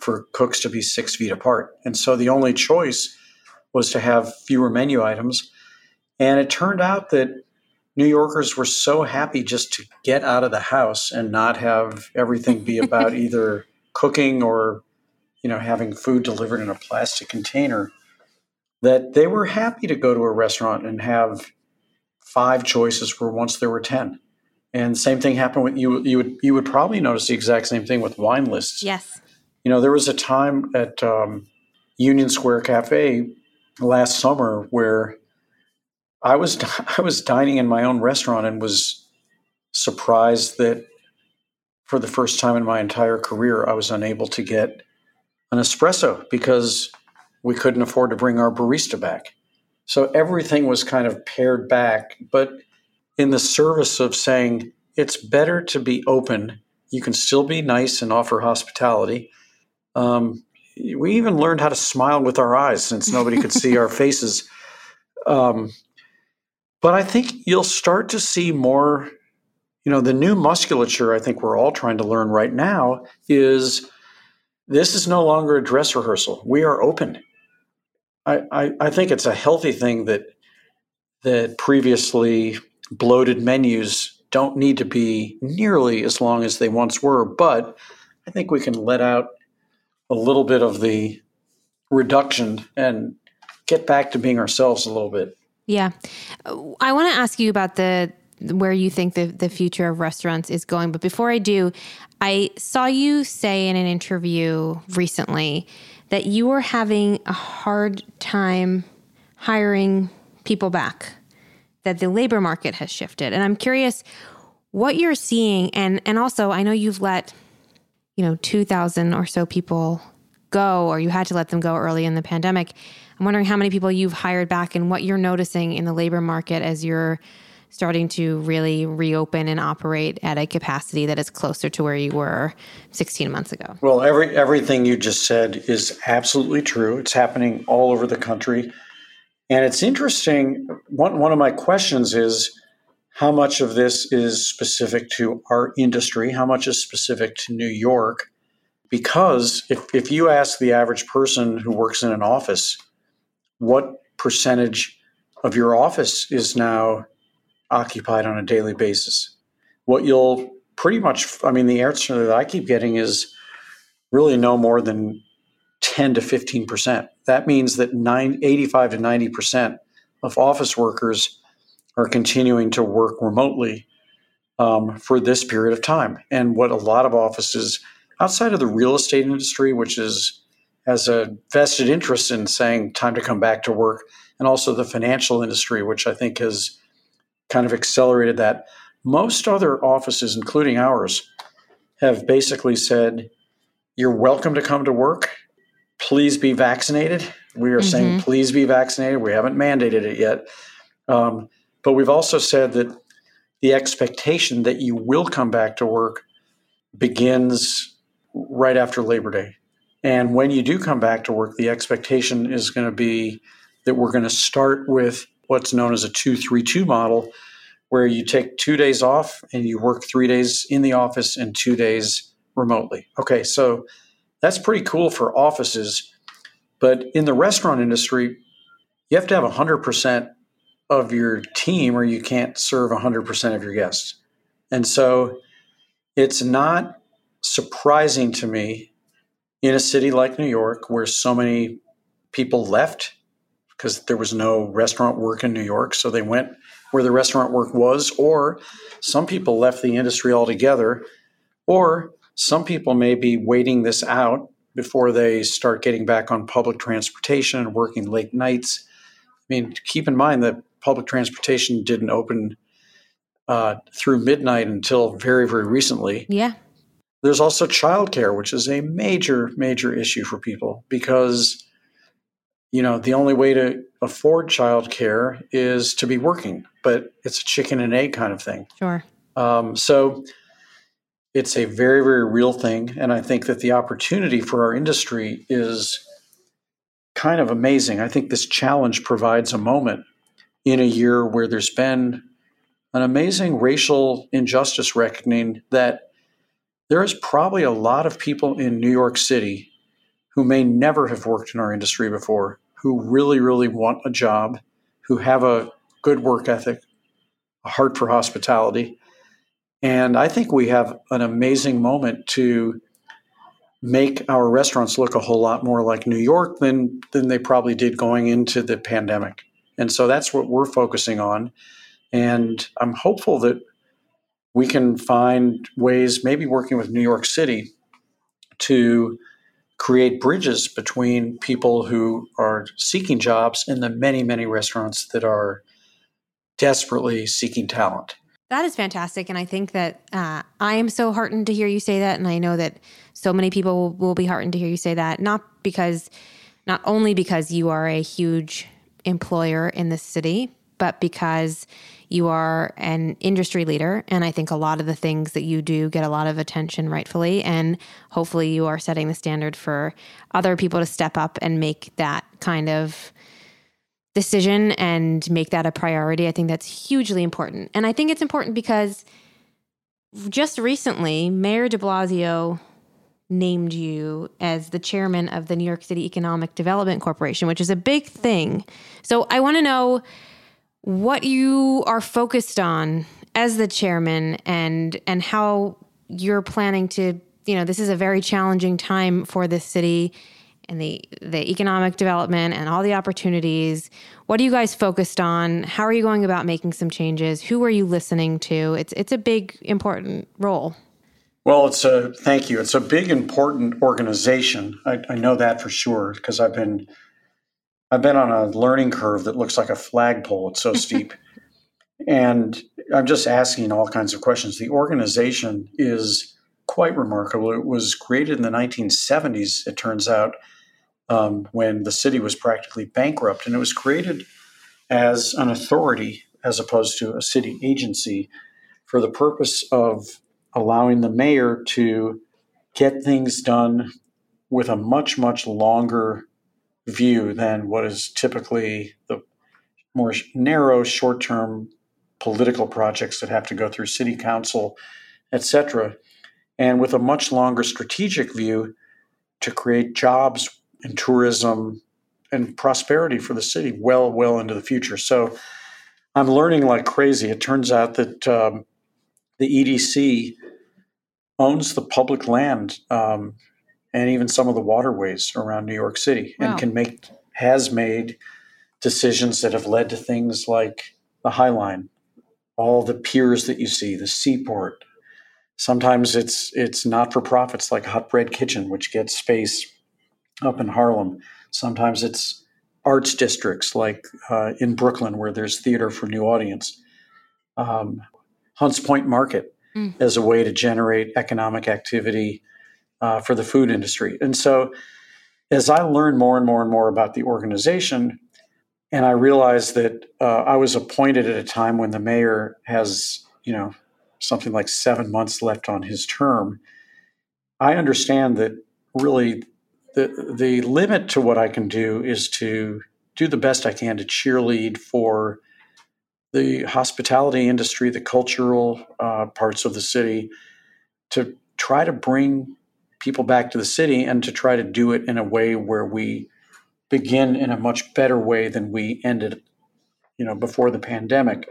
for cooks to be six feet apart. And so the only choice was to have fewer menu items. And it turned out that New Yorkers were so happy just to get out of the house and not have everything be about [laughs] either cooking or you know having food delivered in a plastic container that they were happy to go to a restaurant and have five choices where once there were 10 and same thing happened with you you would you would probably notice the exact same thing with wine lists. Yes. You know there was a time at um, union square cafe last summer where I was [laughs] I was dining in my own restaurant and was surprised that for the first time in my entire career I was unable to get an espresso because we couldn't afford to bring our barista back. So everything was kind of pared back, but in the service of saying it's better to be open. You can still be nice and offer hospitality. Um, we even learned how to smile with our eyes since nobody could see our [laughs] faces. Um, but I think you'll start to see more, you know, the new musculature I think we're all trying to learn right now is this is no longer a dress rehearsal. We are open. I, I, think it's a healthy thing that that previously bloated menus don't need to be nearly as long as they once were, but I think we can let out a little bit of the reduction and get back to being ourselves a little bit. Yeah. I want to ask you about the where you think the, the future of restaurants is going. But before I do, I saw you say in an interview recently that you were having a hard time hiring people back, that the labor market has shifted. And I'm curious what you're seeing and and also I know you've let you know 2000 or so people go or you had to let them go early in the pandemic. I'm wondering how many people you've hired back and what you're noticing in the labor market as you're starting to really reopen and operate at a capacity that is closer to where you were 16 months ago. Well, every everything you just said is absolutely true. It's happening all over the country. And it's interesting. One, one of my questions is how much of this is specific to our industry? How much is specific to New York? Because if, if you ask the average person who works in an office, what percentage of your office is now occupied on a daily basis? What you'll pretty much, I mean, the answer that I keep getting is really no more than 10 to 15%. That means that nine, 85 to 90% of office workers are continuing to work remotely um, for this period of time. And what a lot of offices outside of the real estate industry, which is has a vested interest in saying time to come back to work, and also the financial industry, which I think has kind of accelerated that. Most other offices, including ours, have basically said, You're welcome to come to work. Please be vaccinated. We are mm-hmm. saying, Please be vaccinated. We haven't mandated it yet. Um, but we've also said that the expectation that you will come back to work begins right after Labor Day. And when you do come back to work, the expectation is going to be that we're going to start with what's known as a 232 model, where you take two days off and you work three days in the office and two days remotely. Okay, so that's pretty cool for offices. But in the restaurant industry, you have to have 100% of your team or you can't serve 100% of your guests. And so it's not surprising to me in a city like New York, where so many people left because there was no restaurant work in New York, so they went where the restaurant work was, or some people left the industry altogether, or some people may be waiting this out before they start getting back on public transportation and working late nights. I mean, keep in mind that public transportation didn't open uh, through midnight until very, very recently. Yeah. There's also childcare, which is a major, major issue for people because, you know, the only way to afford childcare is to be working, but it's a chicken and egg kind of thing. Sure. Um, so it's a very, very real thing. And I think that the opportunity for our industry is kind of amazing. I think this challenge provides a moment in a year where there's been an amazing racial injustice reckoning that there is probably a lot of people in New York City who may never have worked in our industry before, who really, really want a job, who have a good work ethic, a heart for hospitality. And I think we have an amazing moment to make our restaurants look a whole lot more like New York than than they probably did going into the pandemic. And so that's what we're focusing on. And I'm hopeful that we can find ways, maybe working with New York City, to create bridges between people who are seeking jobs and the many, many restaurants that are desperately seeking talent. That is fantastic. And I think that uh, I am so heartened to hear you say that. And I know that so many people will, will be heartened to hear you say that, not because, not only because you are a huge employer in the city, but because you are an industry leader. And I think a lot of the things that you do get a lot of attention rightfully. And hopefully you are setting the standard for other people to step up and make that kind of decision and make that a priority. I think that's hugely important. And I think it's important because just recently, Mayor de Blasio named you as the chairman of the New York City Economic Development Corporation, which is a big thing. So I want to know what you are focused on as the chairman and and how you're planning to, you know, this is a very challenging time for the city and the the economic development and all the opportunities. What are you guys focused on? How are you going about making some changes? Who are you listening to? It's it's a big important role. Well, it's a thank you. It's a big important organization. I, I know that for sure because I've been I've been on a learning curve that looks like a flagpole. It's so steep. [laughs] And I'm just asking all kinds of questions. The organization is quite remarkable. It was created in the 1970s, it turns out, um, when the city was practically bankrupt. And it was created as an authority as opposed to a city agency for the purpose of allowing the mayor to get things done with a much, much longer view than what is typically the more narrow, short term political projects that have to go through city council, etc. And with a much longer strategic view to create jobs and tourism and prosperity for the city well, well into the future. So I'm learning like crazy. It turns out that um, the EDC owns the public land um, and even some of the waterways around New York City wow. and can make, has made decisions that have led to things like the High Line, all the piers that you see, the seaport. Sometimes it's it's not for profits like Hot Bread Kitchen, which gets space up in Harlem. Sometimes it's arts districts like uh, in Brooklyn, where there's theater for new audience. Um, Hunts Point Market mm. as a way to generate economic activity uh, for the food industry. And so, as I learned more and more and more about the organization, and I realized that uh, I was appointed at a time when the mayor has, you know, something like seven months left on his term. I understand that really the the limit to what I can do is to do the best I can to cheerlead for the hospitality industry, the cultural uh, parts of the city, to try to bring people back to the city and to try to do it in a way where we begin in a much better way than we ended, you know, before the pandemic.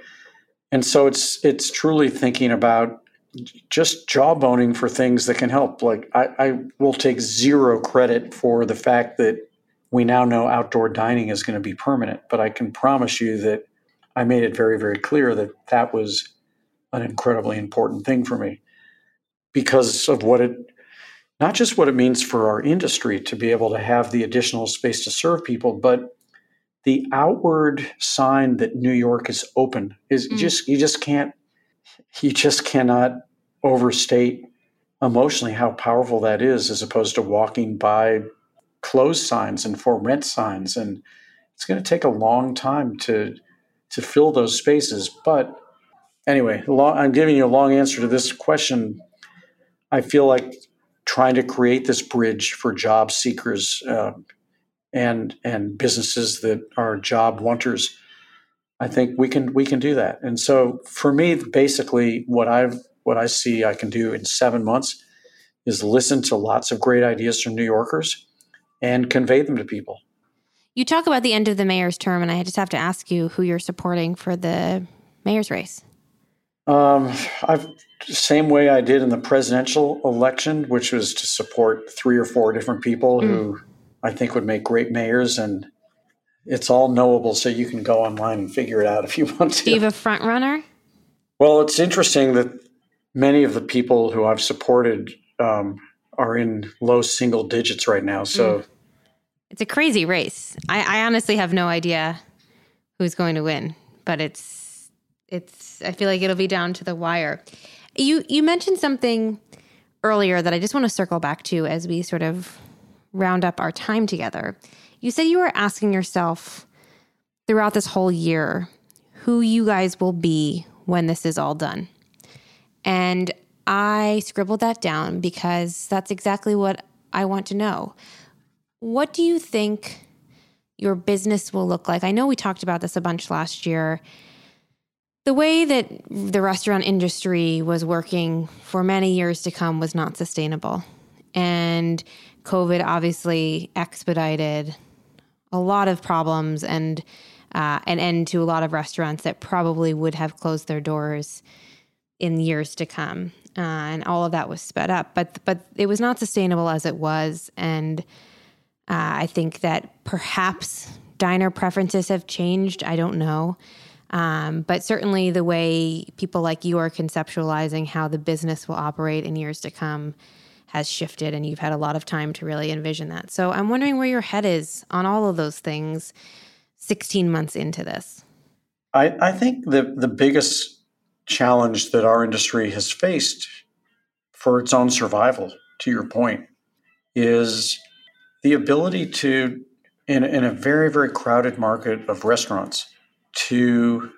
And so it's it's truly thinking about just jawboning for things that can help. Like I, I will take zero credit for the fact that we now know outdoor dining is going to be permanent, but I can promise you that I made it very, very clear that that was an incredibly important thing for me because of what it, not just what it means for our industry to be able to have the additional space to serve people, but the outward sign that New York is open is mm. just, you just can't you just cannot overstate emotionally how powerful that is as opposed to walking by closed signs and for rent signs. And it's going to take a long time to to fill those spaces. But anyway long, i'm giving you a long answer to this question. I feel like trying to create this bridge for job seekers uh, and and businesses that are job wanters I think we can we can do that. And so for me, basically, what I've what I see I can do in seven months is listen to lots of great ideas from New Yorkers and convey them to people. You talk about the end of the mayor's term, and I just have to ask you who you're supporting for the mayor's race. Um, I've same way I did in the presidential election, which was to support three or four different people mm. who I think would make great mayors, and it's all knowable, so you can go online and figure it out if you [laughs] want to. Have a front runner? Well, it's interesting that many of the people who I've supported um, are in low single digits right now. So mm. it's a crazy race. I, I honestly have no idea who's going to win, but it's it's. I feel like it'll be down to the wire. You you mentioned something earlier that I just want to circle back to as we sort of round up our time together. You said you were asking yourself throughout this whole year who you guys will be when this is all done. And I scribbled that down because that's exactly what I want to know. What do you think your business will look like? I know we talked about this a bunch last year. The way that the restaurant industry was working for many years to come was not sustainable. And COVID obviously expedited a lot of problems and uh, an end to a lot of restaurants that probably would have closed their doors in years to come. Uh, and all of that was sped up, but but it was not sustainable as it was. And uh, I think that perhaps diner preferences have changed. I don't know. Um, but certainly the way people like you are conceptualizing how the business will operate in years to come has shifted and you've had a lot of time to really envision that. So I'm wondering where your head is on all of those things 16 months into this. I, I think the, the biggest challenge that our industry has faced for its own survival, to your point, is the ability to, in, in a very, very crowded market of restaurants, to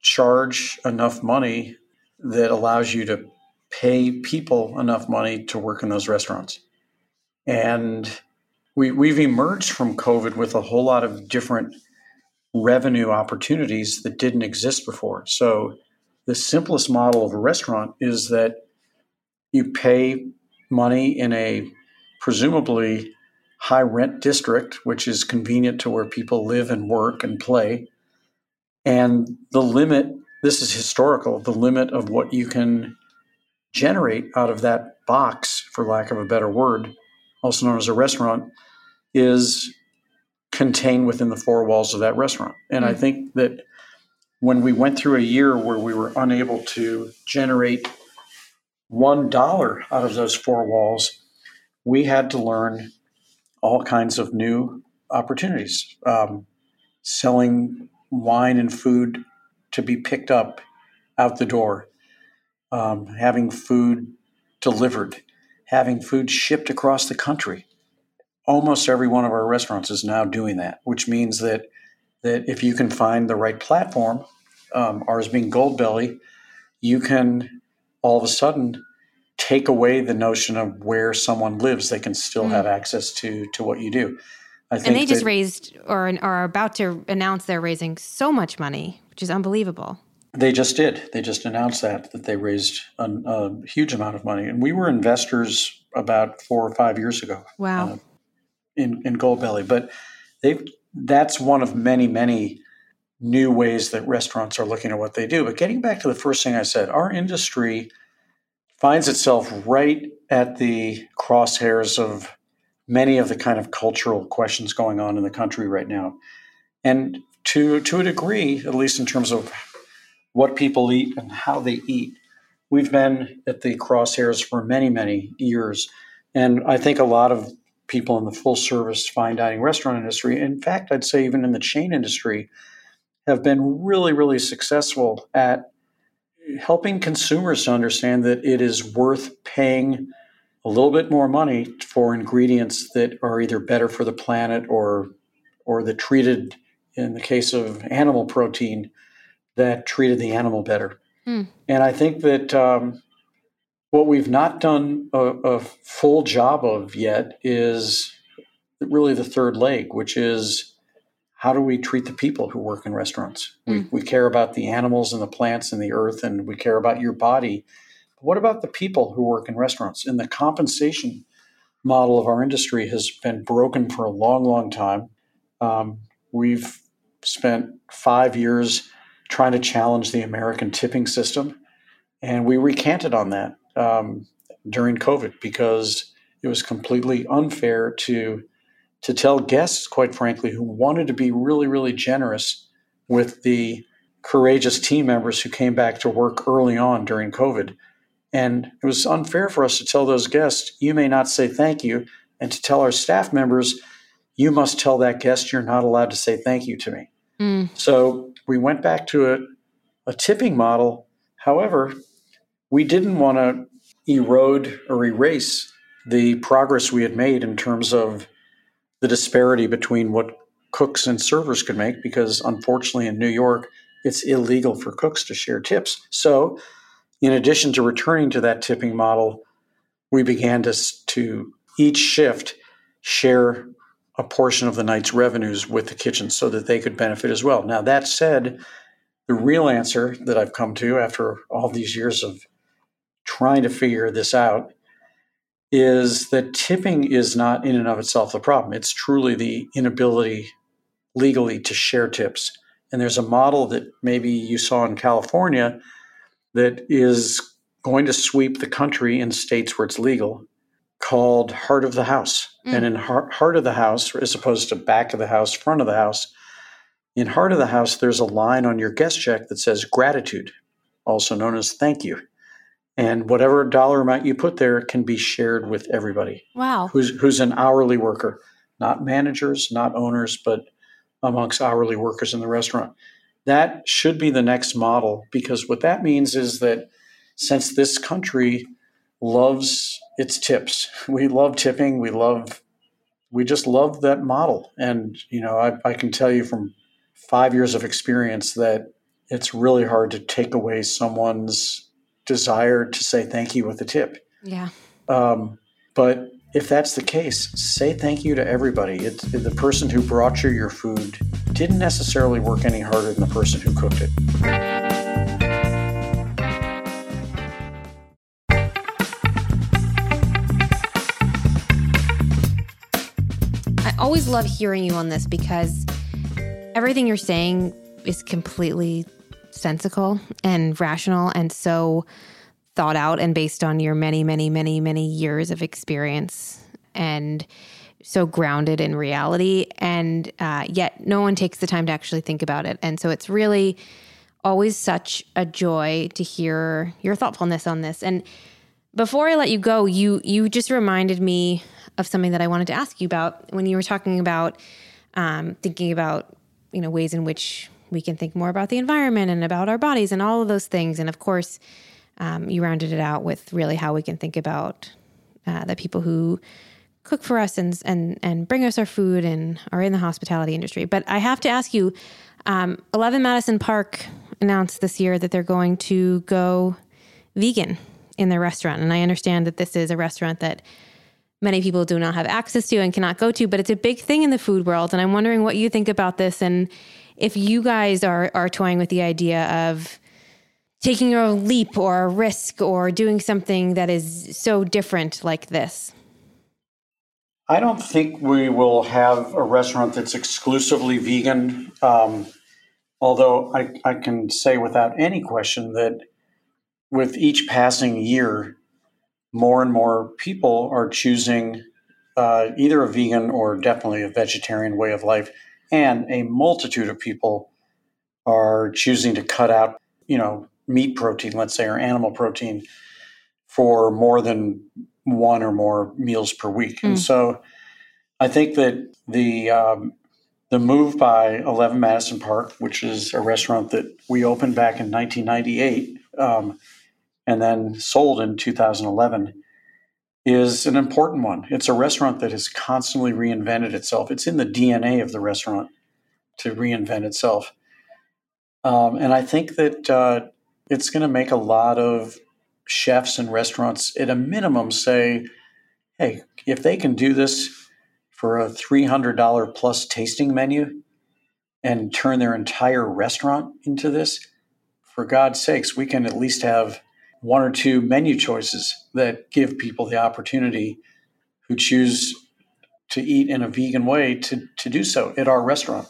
charge enough money that allows you to pay people enough money to work in those restaurants. And we, we've emerged from COVID with a whole lot of different revenue opportunities that didn't exist before. So, the simplest model of a restaurant is that you pay money in a presumably high rent district, which is convenient to where people live and work and play. And the limit, this is historical, the limit of what you can generate out of that box, for lack of a better word, also known as a restaurant, is contained within the four walls of that restaurant. And mm-hmm. I think that when we went through a year where we were unable to generate one dollar out of those four walls, we had to learn all kinds of new opportunities. Um, selling wine and food to be picked up out the door, um, having food delivered, having food shipped across the country. Almost every one of our restaurants is now doing that, which means that that if you can find the right platform, um, ours being Goldbelly, you can all of a sudden take away the notion of where someone lives. They can still mm. have access to to what you do. And they just that, raised or are about to announce they're raising so much money, which is unbelievable. They just did. They just announced that that they raised a, a huge amount of money, and we were investors about four or five years ago. Wow. Uh, in in Goldbelly, but they that's one of many many new ways that restaurants are looking at what they do. But getting back to the first thing I said, our industry finds itself right at the crosshairs of many of the kind of cultural questions going on in the country right now. And to to a degree, at least in terms of what people eat and how they eat. We've been at the crosshairs for many, many years. And I think a lot of people in the full service fine dining restaurant industry, in fact, I'd say even in the chain industry, have been really, really successful at helping consumers to understand that it is worth paying a little bit more money for ingredients that are either better for the planet or or the treated in the case of animal protein that treated the animal better. Mm. And I think that um, what we've not done a, a, full job of yet is really the third leg, which is how do we treat the people who work in restaurants? Mm. We, we care about the animals and the plants and the earth, and we care about your body. What about the people who work in restaurants? And the compensation model of our industry has been broken for a long, long time. Um, we've spent five years trying to challenge the American tipping system, and we recanted on that um, during COVID because it was completely unfair to to tell guests, quite frankly, who wanted to be really, really generous with the courageous team members who came back to work early on during COVID. And it was unfair for us to tell those guests, you may not say thank you, and to tell our staff members, you must tell that guest you're not allowed to say thank you to me. Mm. So we went back to a, a tipping model. However, we didn't want to erode or erase the progress we had made in terms of the disparity between what cooks and servers could make because unfortunately in New York it's illegal for cooks to share tips. So, in addition to returning to that tipping model, we began to, to each shift share a portion of the night's revenues with the kitchen so that they could benefit as well. Now, that said, the real answer that I've come to after all these years of trying to figure this out is that tipping is not in and of itself the problem. It's truly the inability legally to share tips. And there's a model that maybe you saw in California that is going to sweep the country in states where it's legal called heart of the house. Mm. And in heart, heart of the house, as opposed to back of the house, front of the house, in heart of the house, there's a line on your guest check that says gratitude, also known as thank you and whatever dollar amount you put there can be shared with everybody. Wow. Who's who's an hourly worker, not managers, not owners, but amongst hourly workers in the restaurant. That should be the next model because what that means is that since this country loves its tips, [laughs] we love tipping, we love we just love that model. And you know, I, I can tell you from five years of experience that it's really hard to take away someone's desire to say thank you with a tip. Yeah. Um, but if that's the case, say thank you to everybody. It, the person who brought you your food didn't necessarily work any harder than the person who cooked it. I always love hearing you on this because everything you're saying is completely sensical and rational and so thought out and based on your many, many, many, many years of experience and so grounded in reality. And uh, yet, no one takes the time to actually think about it. And so, it's really always such a joy to hear your thoughtfulness on this. And before I let you go, you you just reminded me of something that I wanted to ask you about when you were talking about um, thinking about you know ways in which we can think more about the environment and about our bodies and all of those things. And of course, um, you rounded it out with really how we can think about uh, the people who cook for us and and and bring us our food and are in the hospitality industry. But I have to ask you, um, Eleven Madison Park announced this year that they're going to go vegan in their restaurant, and I understand that this is a restaurant that many people do not have access to and cannot go to, but it's a big thing in the food world. And I'm wondering what you think about this and if you guys are are toying with the idea of taking a leap or a risk or doing something that is so different like this? I don't think we will have a restaurant that's exclusively vegan. Um, although I, I can say without any question that with each passing year, more and more people are choosing uh, either a vegan or definitely a vegetarian way of life and a multitude of people are choosing to cut out, you know, meat protein, let's say, or animal protein for more than one or more meals per week. Mm. And so I think that the um, the move by 11 Madison Park, which is a restaurant that we opened back in 1998 um, and then sold in 2011, is an important one. It's a restaurant that has constantly reinvented itself. It's in the DNA of the restaurant to reinvent itself. Um, and I think that uh, it's going to make a lot of chefs and restaurants, at a minimum, say, hey, if they can do this for a $300 plus tasting menu, and turn their entire restaurant into this, for God's sakes, we can at least have one or two menu choices that give people the opportunity who choose to eat in a vegan way to, to do so at our restaurant.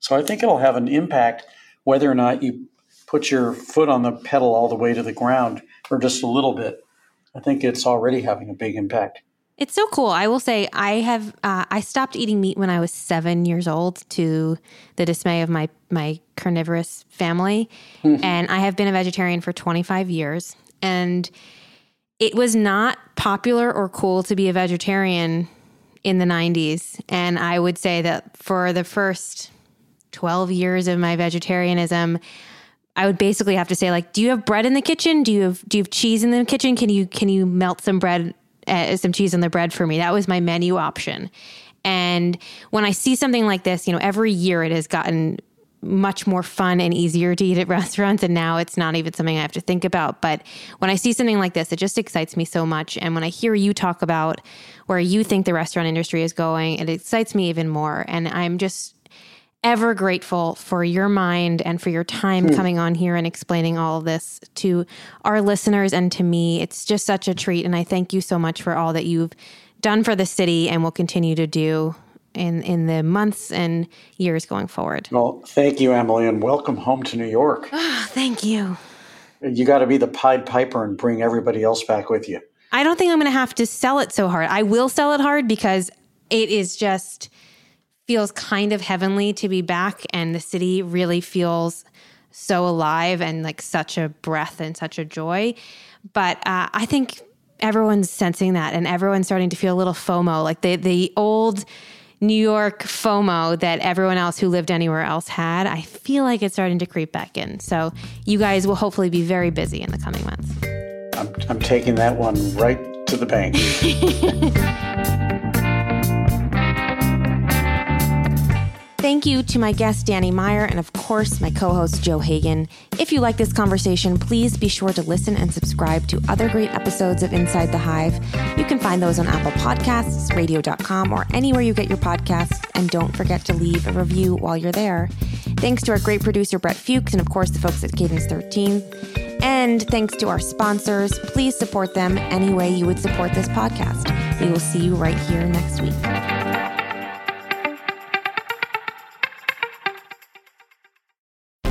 So I think it'll have an impact whether or not you put your foot on the pedal all the way to the ground or just a little bit. I think it's already having a big impact. It's so cool. I will say I have uh, I stopped eating meat when I was seven years old to the dismay of my my carnivorous family, mm-hmm. and I have been a vegetarian for 25 years. And it was not popular or cool to be a vegetarian in the 90s, and I would say that for the first 12 years of my vegetarianism, I would basically have to say like, do you have bread in the kitchen? Do you have do you have cheese in the kitchen? Can you can you melt some bread uh, some cheese on the bread for me? That was my menu option. And when I see something like this, you know, every year it has gotten much more fun and easier to eat at [laughs] restaurants. And now it's not even something I have to think about. But when I see something like this, it just excites me so much. And when I hear you talk about where you think the restaurant industry is going, it excites me even more. And I'm just ever grateful for your mind and for your time hmm. coming on here and explaining all of this to our listeners and to me. It's just such a treat. And I thank you so much for all that you've done for the city and will continue to do in, in the months and years going forward. Well, thank you, Emily, and welcome home to New York. Oh, thank you. You got to be the Pied Piper and bring everybody else back with you. I don't think I'm going to have to sell it so hard. I will sell it hard because it is just feels kind of heavenly to be back and the city really feels so alive and like such a breath and such a joy. But uh, i think everyone's sensing that and everyone's starting to feel a little fomo. Like the, the old new york fomo that everyone else who lived anywhere else had i feel like it's starting to creep back in. So you guys will hopefully be very busy in the coming months. I'm, I'm taking that one right to the bank [laughs] Thank you to my guest, Danny Meyer, and of course, my co host, Joe Hagan. If you like this conversation, please be sure to listen and subscribe to other great episodes of Inside the Hive. You can find those on Apple Podcasts, radio.com, or anywhere you get your podcasts. And don't forget to leave a review while you're there. Thanks to our great producer, Brett Fuchs, and of course, the folks at Cadence 13. And thanks to our sponsors. Please support them any way you would support this podcast. We will see you right here next week.